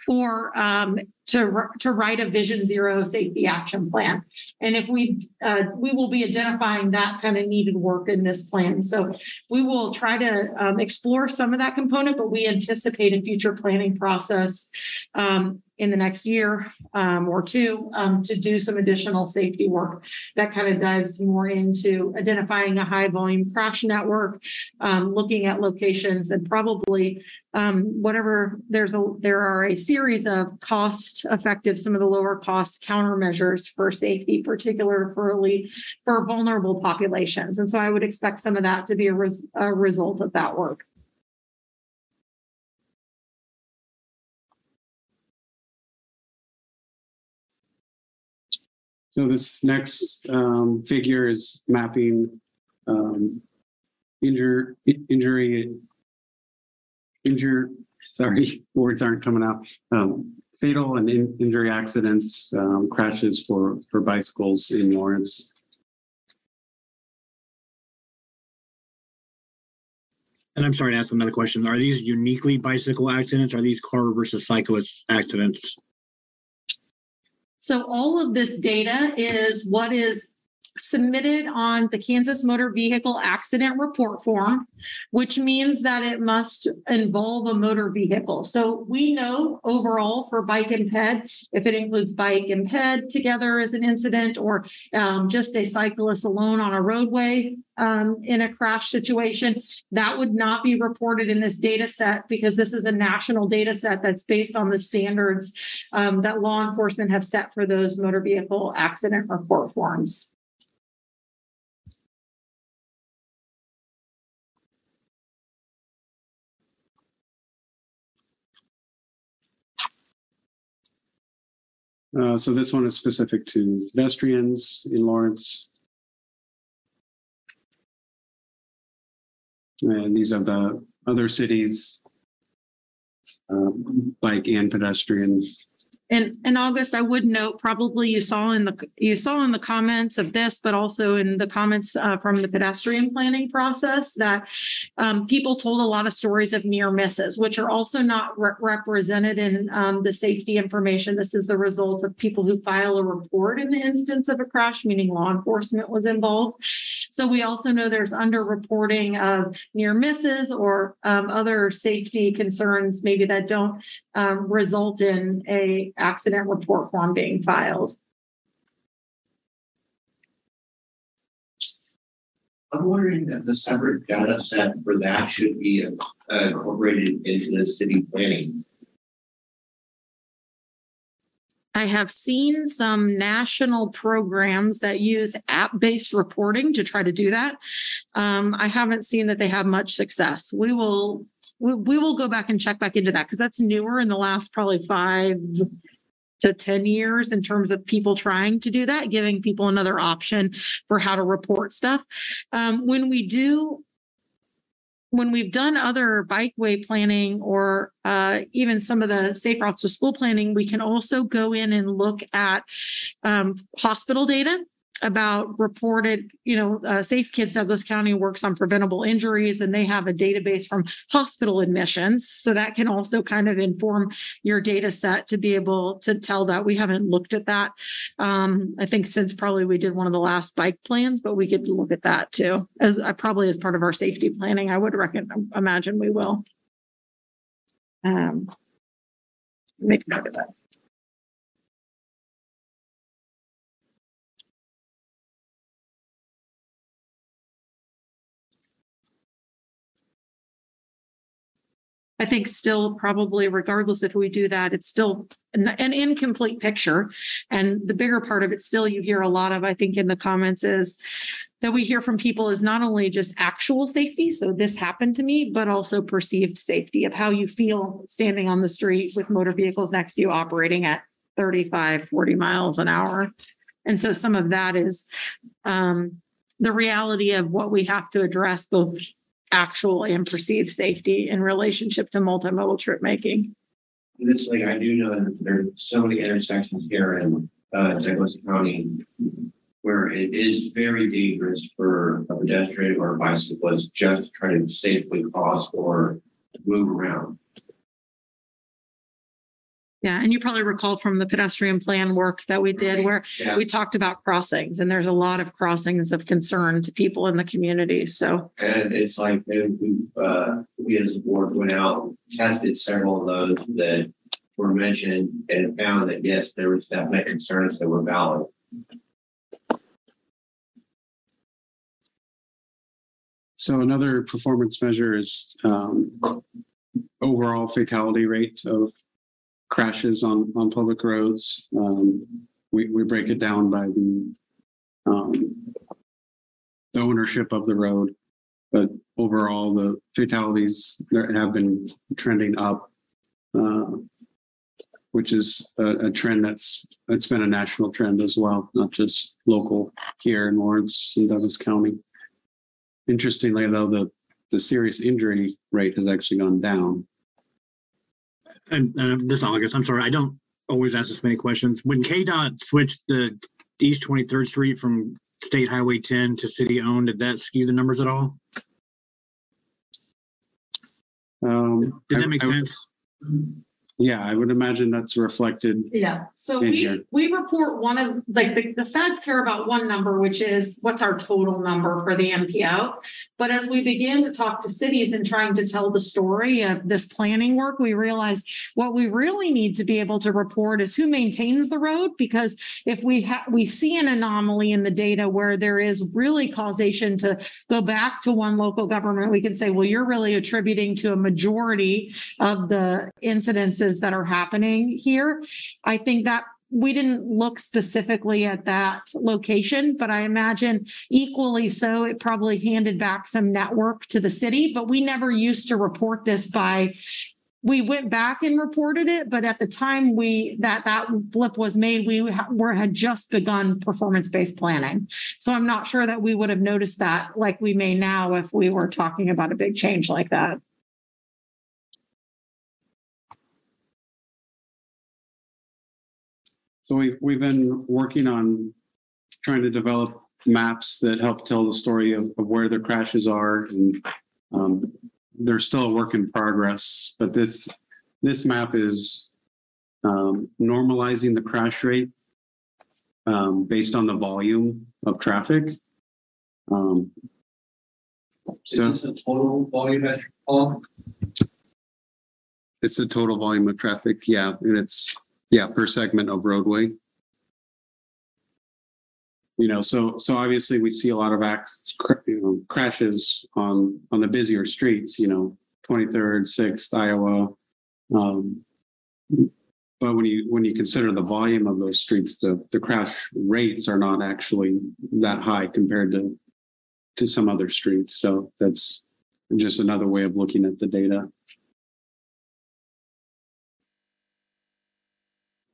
for um, to to write a Vision Zero safety action plan. And if we uh, we will be identifying that kind of needed work in this plan. So we will try to um, explore some of that component, but we anticipate a future planning process um, in the next year um, or two um, to do some additional safety work that kind of dives more into identifying a high volume crash network, um, looking at locations, and probably um, whatever there's a there are a series of cost effective, some of the lower cost countermeasures for safety, particularly for vulnerable populations. And so I would expect some of that to be a, res- a result of that work. So this next um, figure is mapping um, injury, injure, sorry, words aren't coming out. Um, fatal and in- injury accidents, um, crashes for, for bicycles in Lawrence. And I'm sorry to ask another question. Are these uniquely bicycle accidents? Are these car versus cyclist accidents? So all of this data is what is submitted on the Kansas Motor Vehicle Accident Report Form, which means that it must involve a motor vehicle. So we know overall for bike and ped, if it includes bike and ped together as an incident or um, just a cyclist alone on a roadway um, in a crash situation, that would not be reported in this data set because this is a national data set that's based on the standards um, that law enforcement have set for those motor vehicle accident report forms. Uh, so this one is specific to pedestrians in Lawrence. And these are the other cities. um, Bike and pedestrian. And in August, I would note, probably you saw in the, you saw in the comments of this, but also in the comments uh, from the pedestrian planning process that um, people told a lot of stories of near misses, which are also not re- represented in um, the safety information. This is the result of people who file a report in the instance of a crash, meaning law enforcement was involved. So we also know there's underreporting of near misses or um, other safety concerns, maybe that don't um, result in a accident report form being filed. I'm wondering if the separate data set for that should be uh, incorporated into the city planning. I have seen some national programs that use app-based reporting to try to do that. Um, I haven't seen that they have much success. We will, we, we will go back and check back into that because that's newer in the last probably five to 10 years in terms of people trying to do that, giving people another option for how to report stuff. Um, when we do when we've done other bikeway planning or uh, even some of the safe routes to school planning, we can also go in and look at um, hospital data about reported, you know, uh, Safe Kids Douglas County works on preventable injuries and they have a database from hospital admissions. So that can also kind of inform your data set to be able to tell that. We haven't looked at that. Um, I think since probably we did one of the last bike plans, but we could look at that too, as uh, probably as part of our safety planning. I would reckon, imagine we will. Um, make note of that. I think still probably regardless if we do that, it's still an, an incomplete picture. And the bigger part of it still you hear a lot of, I think in the comments is that we hear from people is not only just actual safety. So this happened to me, but also perceived safety of how you feel standing on the street with motor vehicles next to you operating at 35, 40 miles an hour. And so some of that is um, the reality of what we have to address both actual and perceived safety in relationship to multimodal trip making. It's like, I do know that there's so many intersections here in uh, Douglas County where it is very dangerous for a pedestrian or a bicyclist just trying to safely cross or move around. Yeah, and you probably recall from the pedestrian plan work that we did where Yeah, we talked about crossings and there's a lot of crossings of concern to people in the community. So and it's like, and we, uh, we as a board went out, tested several of those that were mentioned and found that, yes, there was definite concerns that were valid. So another performance measure is um, overall fatality rate of crashes on, on public roads. Um, we, we break it down by the, um, the ownership of the road. But overall, the fatalities have been trending up. Uh, which is a, a trend that's, that's been a national trend as well, not just local here in Lawrence and Douglas County. Interestingly, though, the, the serious injury rate has actually gone down. And, uh, this August, I'm sorry, I don't always ask this many questions. When KDOT switched the East 23rd Street from State Highway 10 to city owned, did that skew the numbers at all? Um, Did that make I- sense? Yeah, I would imagine that's reflected. Yeah, so In we, here. we report one of, like, the, the feds care about one number, which is what's our total number for the MPO. But as we began to talk to cities and trying to tell the story of this planning work, we realized what we really need to be able to report is who maintains the road, because if we have, we see an anomaly in the data where there is really causation to go back to one local government, we can say, well, you're really attributing to a majority of the incidences that are happening here. I think that we didn't look specifically at that location, but I imagine equally so, it probably handed back some network to the city, but we never used to report this by we went back and reported it, but at the time we, that, that flip was made, we were, had just begun performance-based planning. So I'm not sure that we would have noticed that like we may now if we were talking about a big change like that. So we've we've been working on trying to develop maps that help tell the story of, of where the crashes are and um, they're still a work in progress, but this, this map is um, normalizing the crash rate um, based on the volume of traffic. Um, so Is this a total volume metric, Paul? it's the total volume of traffic, yeah, and it's, yeah, per segment of roadway. You know, so, so obviously we see a lot of acts, you know, crashes on, on the busier streets, you know, twenty-third, sixth, Iowa. Um, but when you, when you consider the volume of those streets, the, the crash rates are not actually that high compared to, to some other streets. So that's just another way of looking at the data.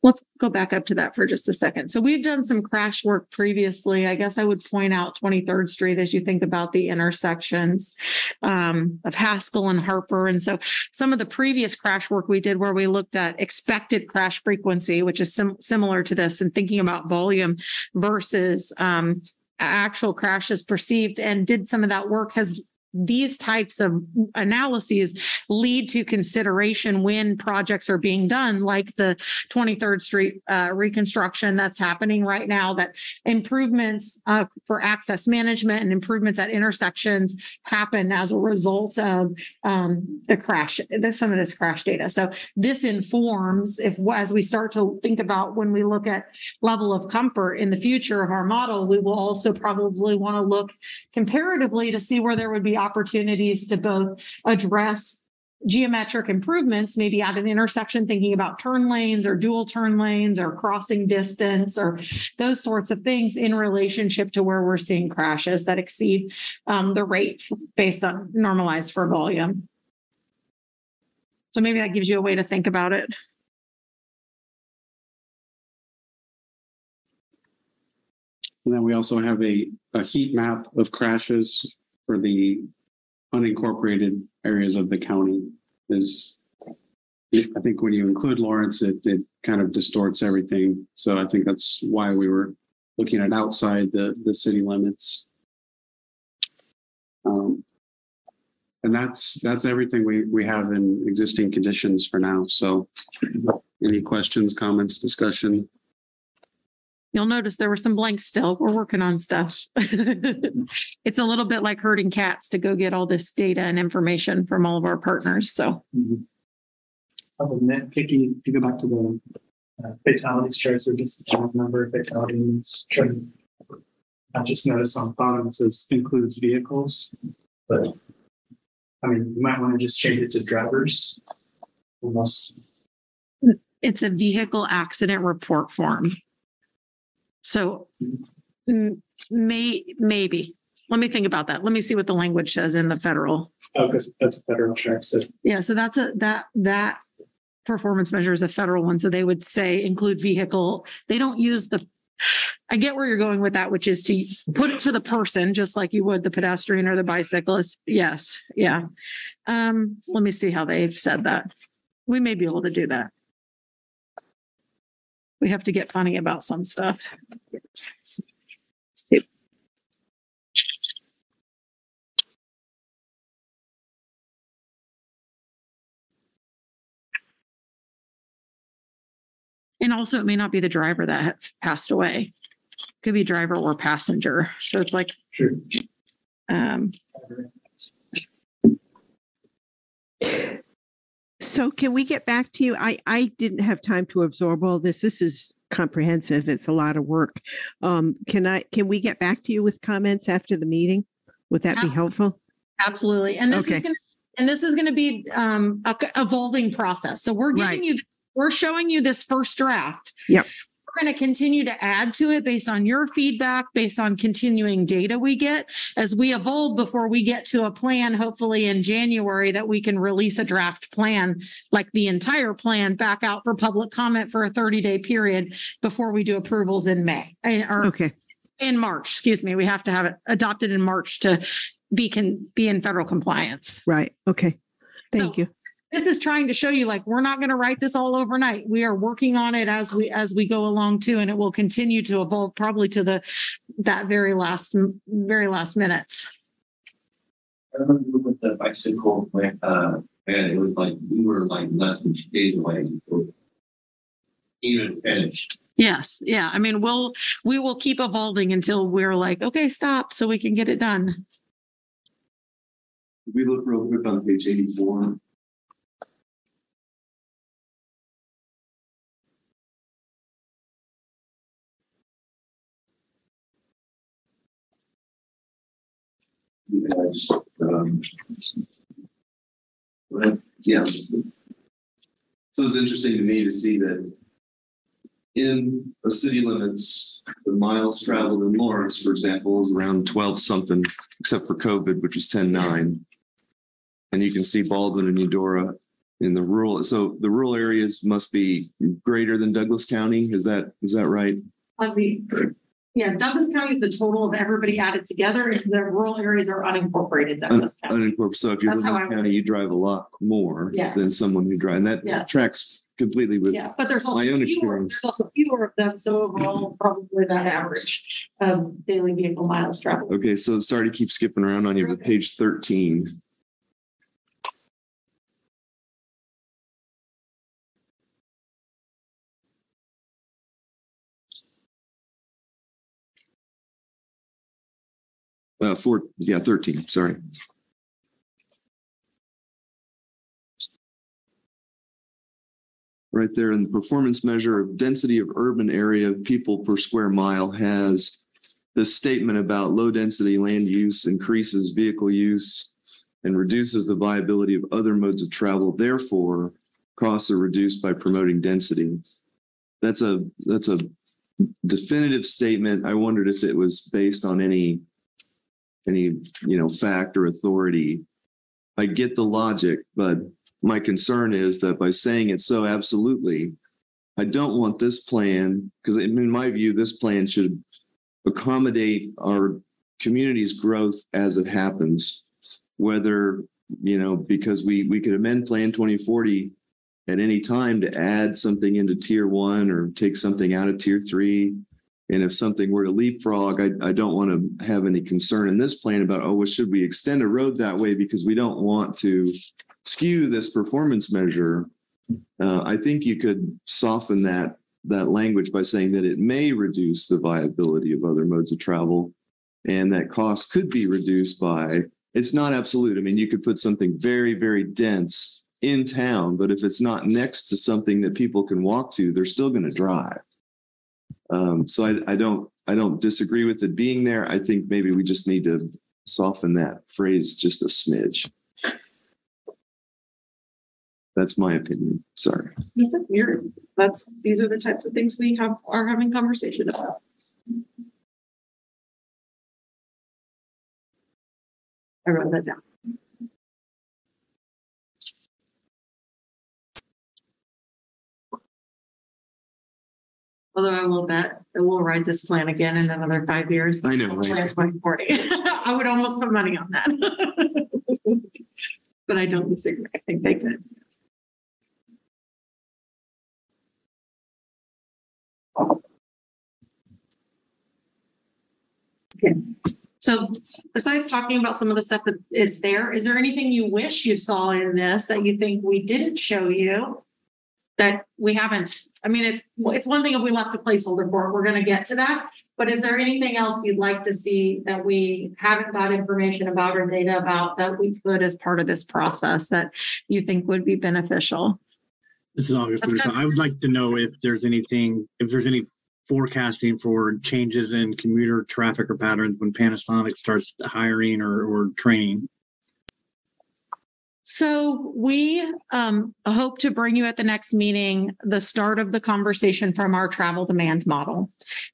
Let's go back up to that for just a second. So we've done some crash work previously. I guess I would point out 23rd Street as you think about the intersections um, of Haskell and Harper. And so some of the previous crash work we did where we looked at expected crash frequency, which is sim- similar to this and thinking about volume versus um, actual crashes perceived and did some of that work has these types of analyses lead to consideration when projects are being done, like the 23rd Street uh, reconstruction that's happening right now, that improvements uh, for access management and improvements at intersections happen as a result of um, the crash, the, some of this crash data. So this informs if, as we start to think about when we look at level of comfort in the future of our model, we will also probably want to look comparatively to see where there would be opportunities to both address geometric improvements, maybe at an intersection, thinking about turn lanes or dual turn lanes or crossing distance or those sorts of things in relationship to where we're seeing crashes that exceed um, the rate based on normalized for volume. So maybe that gives you a way to think about it. And then we also have a, a heat map of crashes for the unincorporated areas of the county is, I think when you include Lawrence, it, it kind of distorts everything. So I think that's why we were looking at outside the, the city limits. Um, and that's, that's everything we, we have in existing conditions for now. So any questions, comments, discussion? You'll notice there were some blanks still. We're working on stuff. It's a little bit like herding cats to go get all this data and information from all of our partners. So Other than that, Vicky, if you go back to the uh, fatalities chart, so just the number of fatalities. chart. I just noticed on the bottom it says includes vehicles, but I mean, you might want to just change it to drivers. Unless, It's a vehicle accident report form. So may, maybe. Let me think about that. Let me see what the language says in the federal. Oh, because that's a federal sheriff. So Yeah, so that's a, that, that performance measure is a federal one. So they would say include vehicle. They don't use the, I get where you're going with that, which is to put it to the person, just like you would the pedestrian or the bicyclist. Yes, yeah. Um, let me see how they've said that. We may be able to do that. We have to get funny about some stuff. And also, it may not be the driver that passed away. Could be driver or passenger. So it's like, um, So can we get back to you? I, I didn't have time to absorb all this. This is comprehensive. It's a lot of work. Um, can I, can we get back to you with comments after the meeting? Would that be helpful? absolutely. And this is gonna, and this is gonna be, um, a evolving process. So we're Right. giving you, we're showing you this first draft. Yep. We're going to continue to add to it based on your feedback, based on continuing data we get as we evolve before we get to a plan, hopefully in January, that we can release a draft plan, like the entire plan back out for public comment for a 30 day period before we do approvals in May or Okay, in March, excuse me. We have to have it adopted in March to be can be in federal compliance. right. Okay. Thank So- you. This is trying to show you like we're not going to write this all overnight. We are working on it as we as we go along too, and it will continue to evolve probably to the that very last very last minutes. I remember with the bicycle, uh, and it was like, we were like less than two days away. before Even finished. Yes, yeah. I mean, we'll we will keep evolving until we're like, okay, stop, so we can get it done. We look real quick on page eighty-four. Yeah, I just, um. Yeah. So it's interesting to me to see that in a city limits, the miles traveled in Lawrence, for example, is around twelve something, except for COVID, which is ten nine. And you can see Baldwin and Eudora in the rural, so the rural areas must be greater than Douglas County, is that, is that right? On the yeah, Douglas County is the total of everybody added together. The rural areas are unincorporated Douglas County. Unincorporated, so if you're That's in how I- county, you drive a lot more Yes. than someone who drives, and that Yes. tracks completely with, Yeah, but there's also my own fewer, experience. there's also fewer of them, so overall, probably that average of daily vehicle miles traveled. okay, so sorry to keep skipping around on you, but Okay. page thirteen. Uh, four, yeah, thirteen, sorry. Right there in the performance measure of density of urban area of people per square mile has this statement about low density land use increases vehicle use and reduces the viability of other modes of travel. Therefore, costs are reduced by promoting density. That's a, that's a definitive statement. I wondered if it was based on any, any, you know, fact or authority. I get the logic, but my concern is that by saying it so absolutely, I don't want this plan, because in my view, this plan should accommodate our community's growth as it happens. Whether, you know, because we, we could amend Plan 2040 at any time to add something into tier one or take something out of tier three. And if something were to leapfrog, I, I don't want to have any concern in this plan about, oh, well, should we extend a road that way because we don't want to skew this performance measure. Uh, I think you could soften that that language by saying that it may reduce the viability of other modes of travel and that cost could be reduced by it's not absolute. I mean, you could put something very, very dense in town, but if it's not next to something that people can walk to, they're still going to drive. Um, so I, I don't I don't disagree with it being there. I think maybe we just need to soften that phrase just a smidge. That's my opinion. Sorry. You're, that's, these are the types of things we have, are having conversation about. I wrote that down. Although I will bet that we'll write this plan again in another five years. I know, right? 2040. I would almost put money on that. But I don't disagree. I think they could. Okay, so besides talking about some of the stuff that is there, is there anything you wish you saw in this that you think we didn't show you? That we haven't, I mean, it, it's one thing if we left a placeholder for it, we're gonna get to that. But is there anything else you'd like to see that we haven't got information about or data about that we could as part of this process that you think would be beneficial? This is August. So good. I would like to know if there's anything, if there's any forecasting for changes in commuter traffic or patterns when Panasonic starts hiring or, or training. So we um hope to bring you at the next meeting, the start of the conversation from our travel demand model.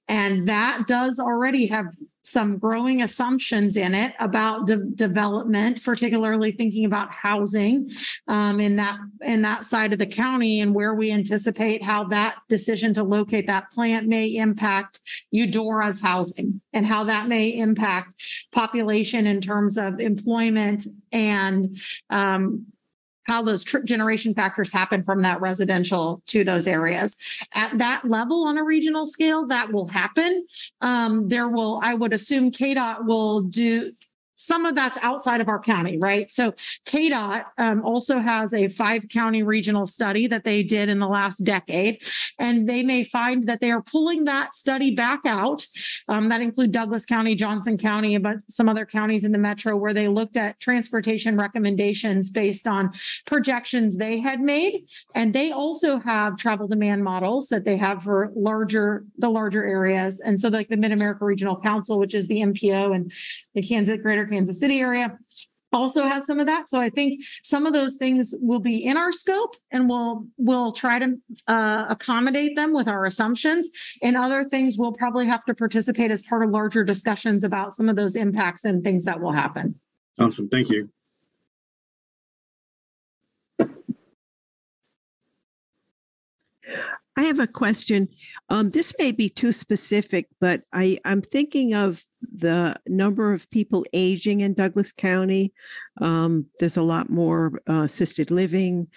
And that does already have some growing assumptions in it about de- development, particularly thinking about housing um in that in that side of the county and where we anticipate how that decision to locate that plant may impact Eudora's housing and how that may impact population in terms of employment and um, how those trip generation factors happen from that residential to those areas. At that level on a regional scale, that will happen. Um, there will, I would assume KDOT will do, some of that's outside of our county, right? So KDOT um, also has a five county regional study that they did in the last decade. And they may find that they are pulling that study back out. Um, that include Douglas County, Johnson County, but some other counties in the metro where they looked at transportation recommendations based on projections they had made. And they also have travel demand models that they have for larger, the larger areas. And so like the Mid-America Regional Council, which is the MPO and the Kansas, Greater Kansas City area also has some of that. So I think some of those things will be in our scope and we'll, we'll try to uh, accommodate them with our assumptions. And other things we'll probably have to participate as part of larger discussions about some of those impacts and things that will happen. Awesome. Thank you. I have a question. Um, this may be too specific, but I, I'm thinking of the number of people aging in Douglas County. Um, there's a lot more uh, assisted living.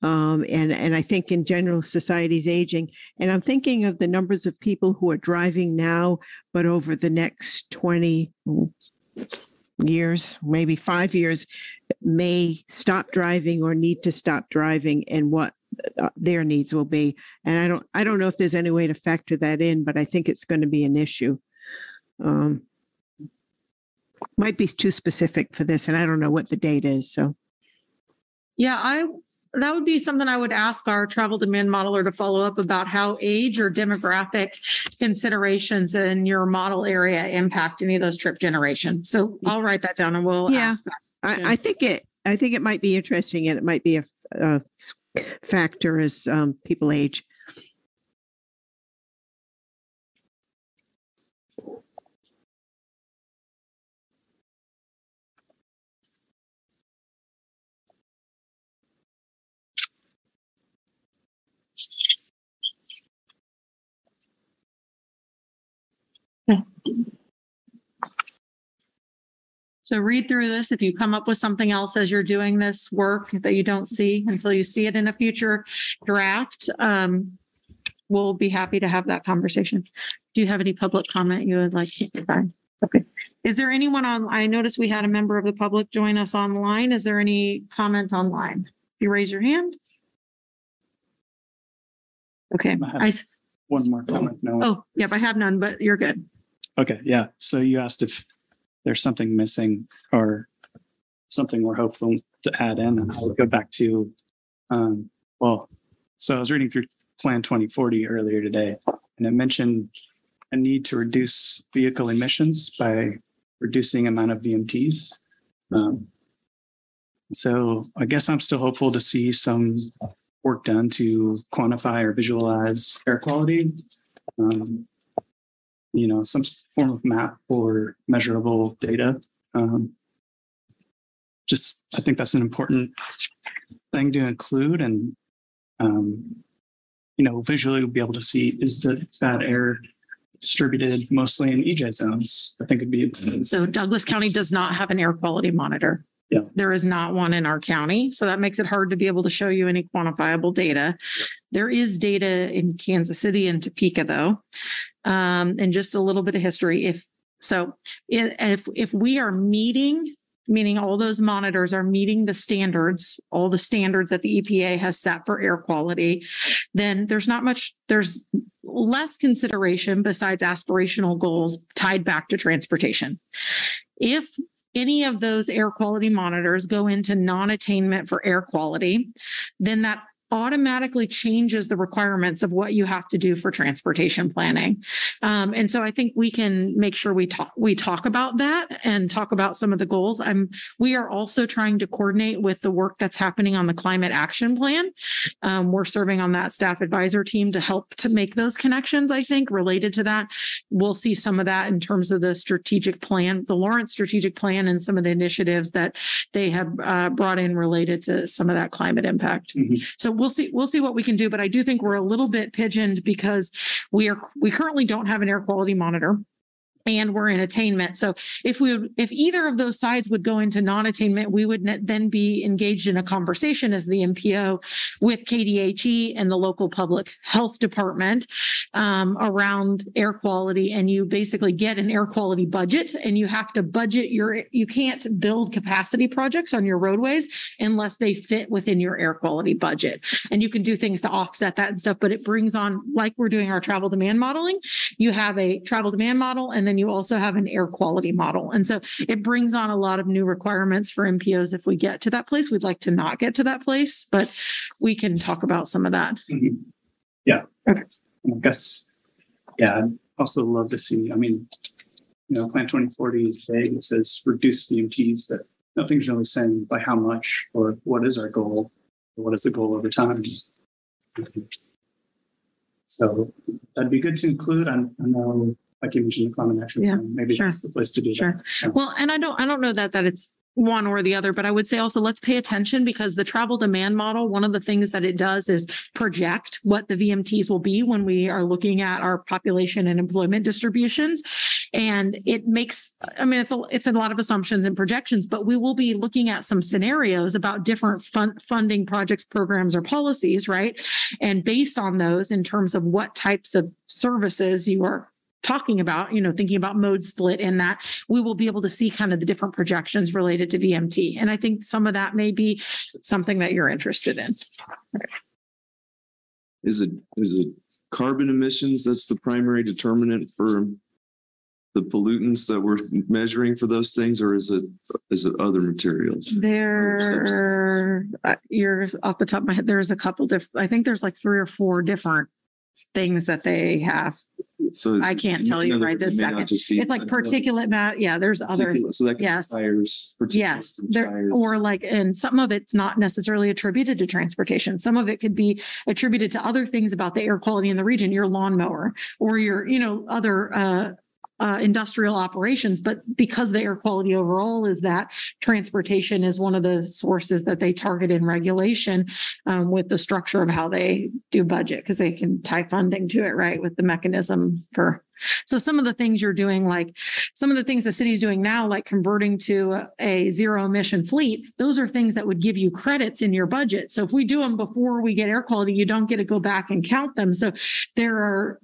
Um, and, and I think in general, society's aging. And I'm thinking of the numbers of people who are driving now, but over the next 20 years, maybe five years, may stop driving or need to stop driving and what their needs will be. And I don't, I don't know if there's any way to factor that in, but I think it's going to be an issue. Um, might be too specific for this, and I don't know what the date is. So, Yeah, I, that would be something I would ask our travel demand modeler to follow up about how age or demographic considerations in your model area impact any of those trip generations. So I'll write that down and we'll Yeah. I, I think it, I think it might be interesting, and it might be a, a factor as um, people age. So read through this. If you come up with something else as you're doing this work that you don't see until you see it in a future draft, um, we'll be happy to have that conversation. Do you have any public comment you would like to provide? Okay. Is there anyone on, I noticed we had a member of the public join us online. Is there any comment online? You raise your hand? Okay, I, s- One more comment. No. oh, yep, I have none, but you're good. Okay, yeah. So you asked if there's something missing or something we're hopeful to add in. And I'll go back to, um, well, so I was reading through Plan 2040 earlier today, and it mentioned a need to reduce vehicle emissions by reducing amount of VMTs. Um, So I guess I'm still hopeful to see some work done to quantify or visualize air quality. Um, you know, some form of map or measurable data. Um, just, I think that's an important thing to include and, um, you know, visually we'll be able to see is the bad air distributed mostly in EJ zones. I think it'd be. So Douglas County does not have an air quality monitor. Yeah. There is not one in our county, so that makes it hard to be able to show you any quantifiable data. There is data in Kansas City and Topeka though. Um, and just a little bit of history. If, so if, if we are meeting, meaning all those monitors are meeting the standards, all the standards that the EPA has set for air quality, then there's not much, there's less consideration besides aspirational goals tied back to transportation. If any of those air quality monitors go into non-attainment for air quality, then that automatically changes the requirements of what you have to do for transportation planning. Um, and so I think we can make sure we talk, we talk about that and talk about some of the goals. I'm, we are also trying to coordinate with the work that's happening on the climate action plan. Um, we're serving on that staff advisor team to help to make those connections, I think, related to that. We'll see some of that in terms of the strategic plan, the Lawrence strategic plan and some of the initiatives that they have uh, brought in related to some of that climate impact. Mhm. So we'll see, we'll see what we can do, but I do think we're a little bit pigeoned because we are, we currently don't have an air quality monitor. And we're in attainment. So if we, if either of those sides would go into non-attainment, we would then be engaged in a conversation as the MPO with KDHE and the local public health department um, around air quality. And you basically get an air quality budget and you have to budget your, you can't build capacity projects on your roadways unless they fit within your air quality budget. And you can do things to offset that and stuff, but it brings on, like we're doing our travel demand modeling, you have a travel demand model and then you also have an air quality model. And so it brings on a lot of new requirements for MPOs if we get to that place. We'd like to not get to that place, but we can talk about some of that. Mhm. Yeah. Okay. I guess, yeah, I'd also love to see, I mean, you know, Plan twenty forty is vague. It says reduce VMTs, but nothing's really saying by how much or what is our goal? or What is the goal over time? So that'd be good to include. I I know, like you mentioned, the climate action. Yeah, plan, Maybe sure. that's the place to do that. Sure. Well, and I don't, I don't know that, that it's one or the other, but I would say also let's pay attention because the travel demand model, one of the things that it does is project what the VMTs will be when we are looking at our population and employment distributions. And it makes, I mean, it's a, it's a lot of assumptions and projections, but we will be looking at some scenarios about different fun, funding projects, programs or policies, right? And based on those in terms of what types of services you are talking about, you know, thinking about mode split in that, we will be able to see kind of the different projections related to VMT. And I think some of that may be something that you're interested in. Is it, is it carbon emissions that's the primary determinant for the pollutants that we're measuring for those things, or is it, is it other materials? There, uh, you're off the top of my head, there's a couple different. I think there's like three or four different things that they have. So. I can't tell in you other right words, it this may not second. just be- It's like particulate matter. Yeah, there's other. Particulate, So that. could be yes. Tires. Yes, from there, tires. or like, and some of it's not necessarily attributed to transportation. Some of it could be attributed to other things about the air quality in the region, your lawnmower or your, you know, other, uh, uh, industrial operations, but because the air quality overall is that transportation is one of the sources that they target in regulation um, with the structure of how they do budget, because they can tie funding to it, right, with the mechanism for. So some of the things you're doing, like some of the things the city's doing now, like converting to a zero emission fleet, those are things that would give you credits in your budget. So if we do them before we get air quality, you don't get to go back and count them. So there are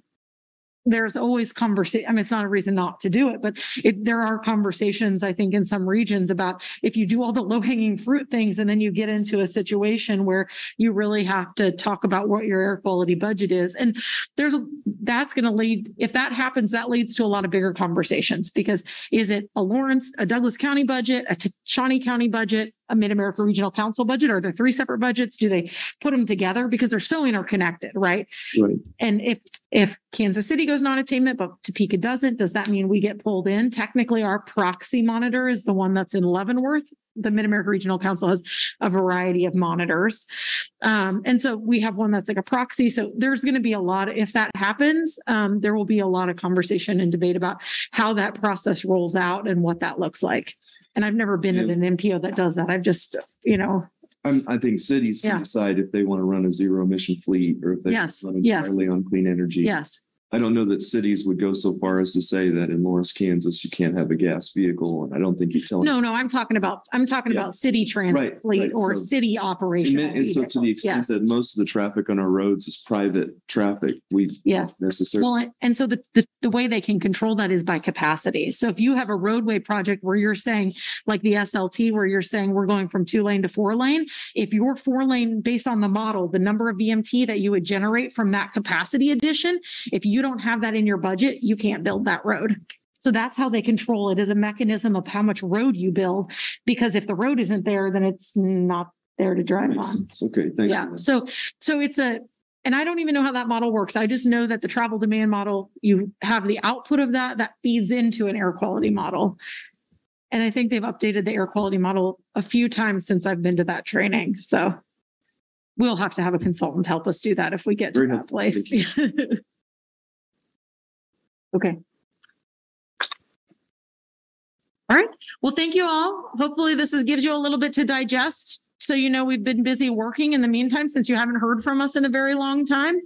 there's always conversation. I mean, it's not a reason not to do it, but it, there are conversations, I think, in some regions about if you do all the low hanging fruit things and then you get into a situation where you really have to talk about what your air quality budget is. And there's, a that's going to lead, if that happens, that leads to a lot of bigger conversations because is it a Lawrence, a Douglas County budget, a Shawnee County budget, a Mid-America Regional Council budget? Are there three separate budgets? Do they put them together? Because they're so interconnected, right? Right. And if, if Kansas City goes non-attainment, but Topeka doesn't, does that mean we get pulled in? Technically, our proxy monitor is the one that's in Leavenworth. the Mid-America Regional Council has a variety of monitors. Um, and so we have one that's like a proxy. So there's going to be a lot, if that happens, um, there will be a lot of conversation and debate about how that process rolls out and what that looks like. And I've never been at Yeah. an MPO that does that. I've just, you know, I'm, I think cities Yeah. can decide if they want to run a zero emission fleet or if they Yes, run entirely on clean energy. yes. I don't know that cities would go so far as to say that in Lawrence, Kansas, you can't have a gas vehicle. And I don't think you tell. No, no, I'm talking about, I'm talking Yeah. about city transit Right, fleet right, or so- city And, operational. then- and so to the vehicles. extent Yes, that most of the traffic on our roads is private traffic, we Yes. necessarily. Well, and so the, the, the way they can control that is by capacity. So if you have a roadway project where you're saying, like the SLT, where you're saying we're going from two lane to four lane, if your four lane, based on the model, the number of VMT that you would generate from that capacity addition, if you don't have that in your budget, you can't build that road. So that's how they control it as a mechanism of how much road you build. Because if the road isn't there, then it's not there to drive Makes on. sense. Okay, thanks. Yeah, so, so it's a, and I don't even know how that model works. I just know that the travel demand model, you have the output of that, that feeds into an air quality model. And I think they've updated the air quality model a few times since I've been to that training, so. We'll have to have a consultant help us do that if we get to Very that place. Okay. All right, well, thank you all. Hopefully this is, gives you a little bit to digest. So you know, we've been busy working in the meantime, since you haven't heard from us in a very long time.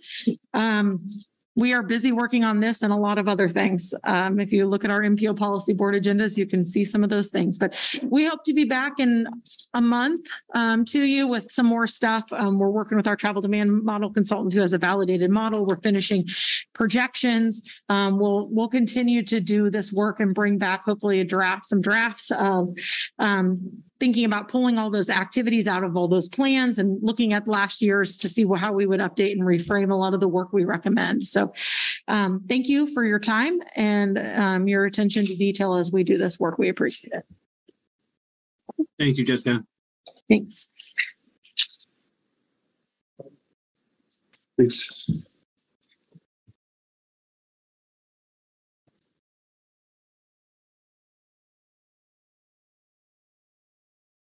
Um, we are busy working on this and a lot of other things. Um, if you look at our MPO policy board agendas, you can see some of those things. But we hope to be back in a month um, to you with some more stuff. Um, we're working with our travel demand model consultant who has a validated model. We're finishing projections. Um, we'll, we'll continue to do this work and bring back hopefully a draft, some drafts of um, thinking about pulling all those activities out of all those plans and looking at last year's to see how we would update and reframe a lot of the work we recommend. So um, thank you for your time and um, your attention to detail as we do this work. We appreciate it. Thank you, Jessica. Thanks. Thanks.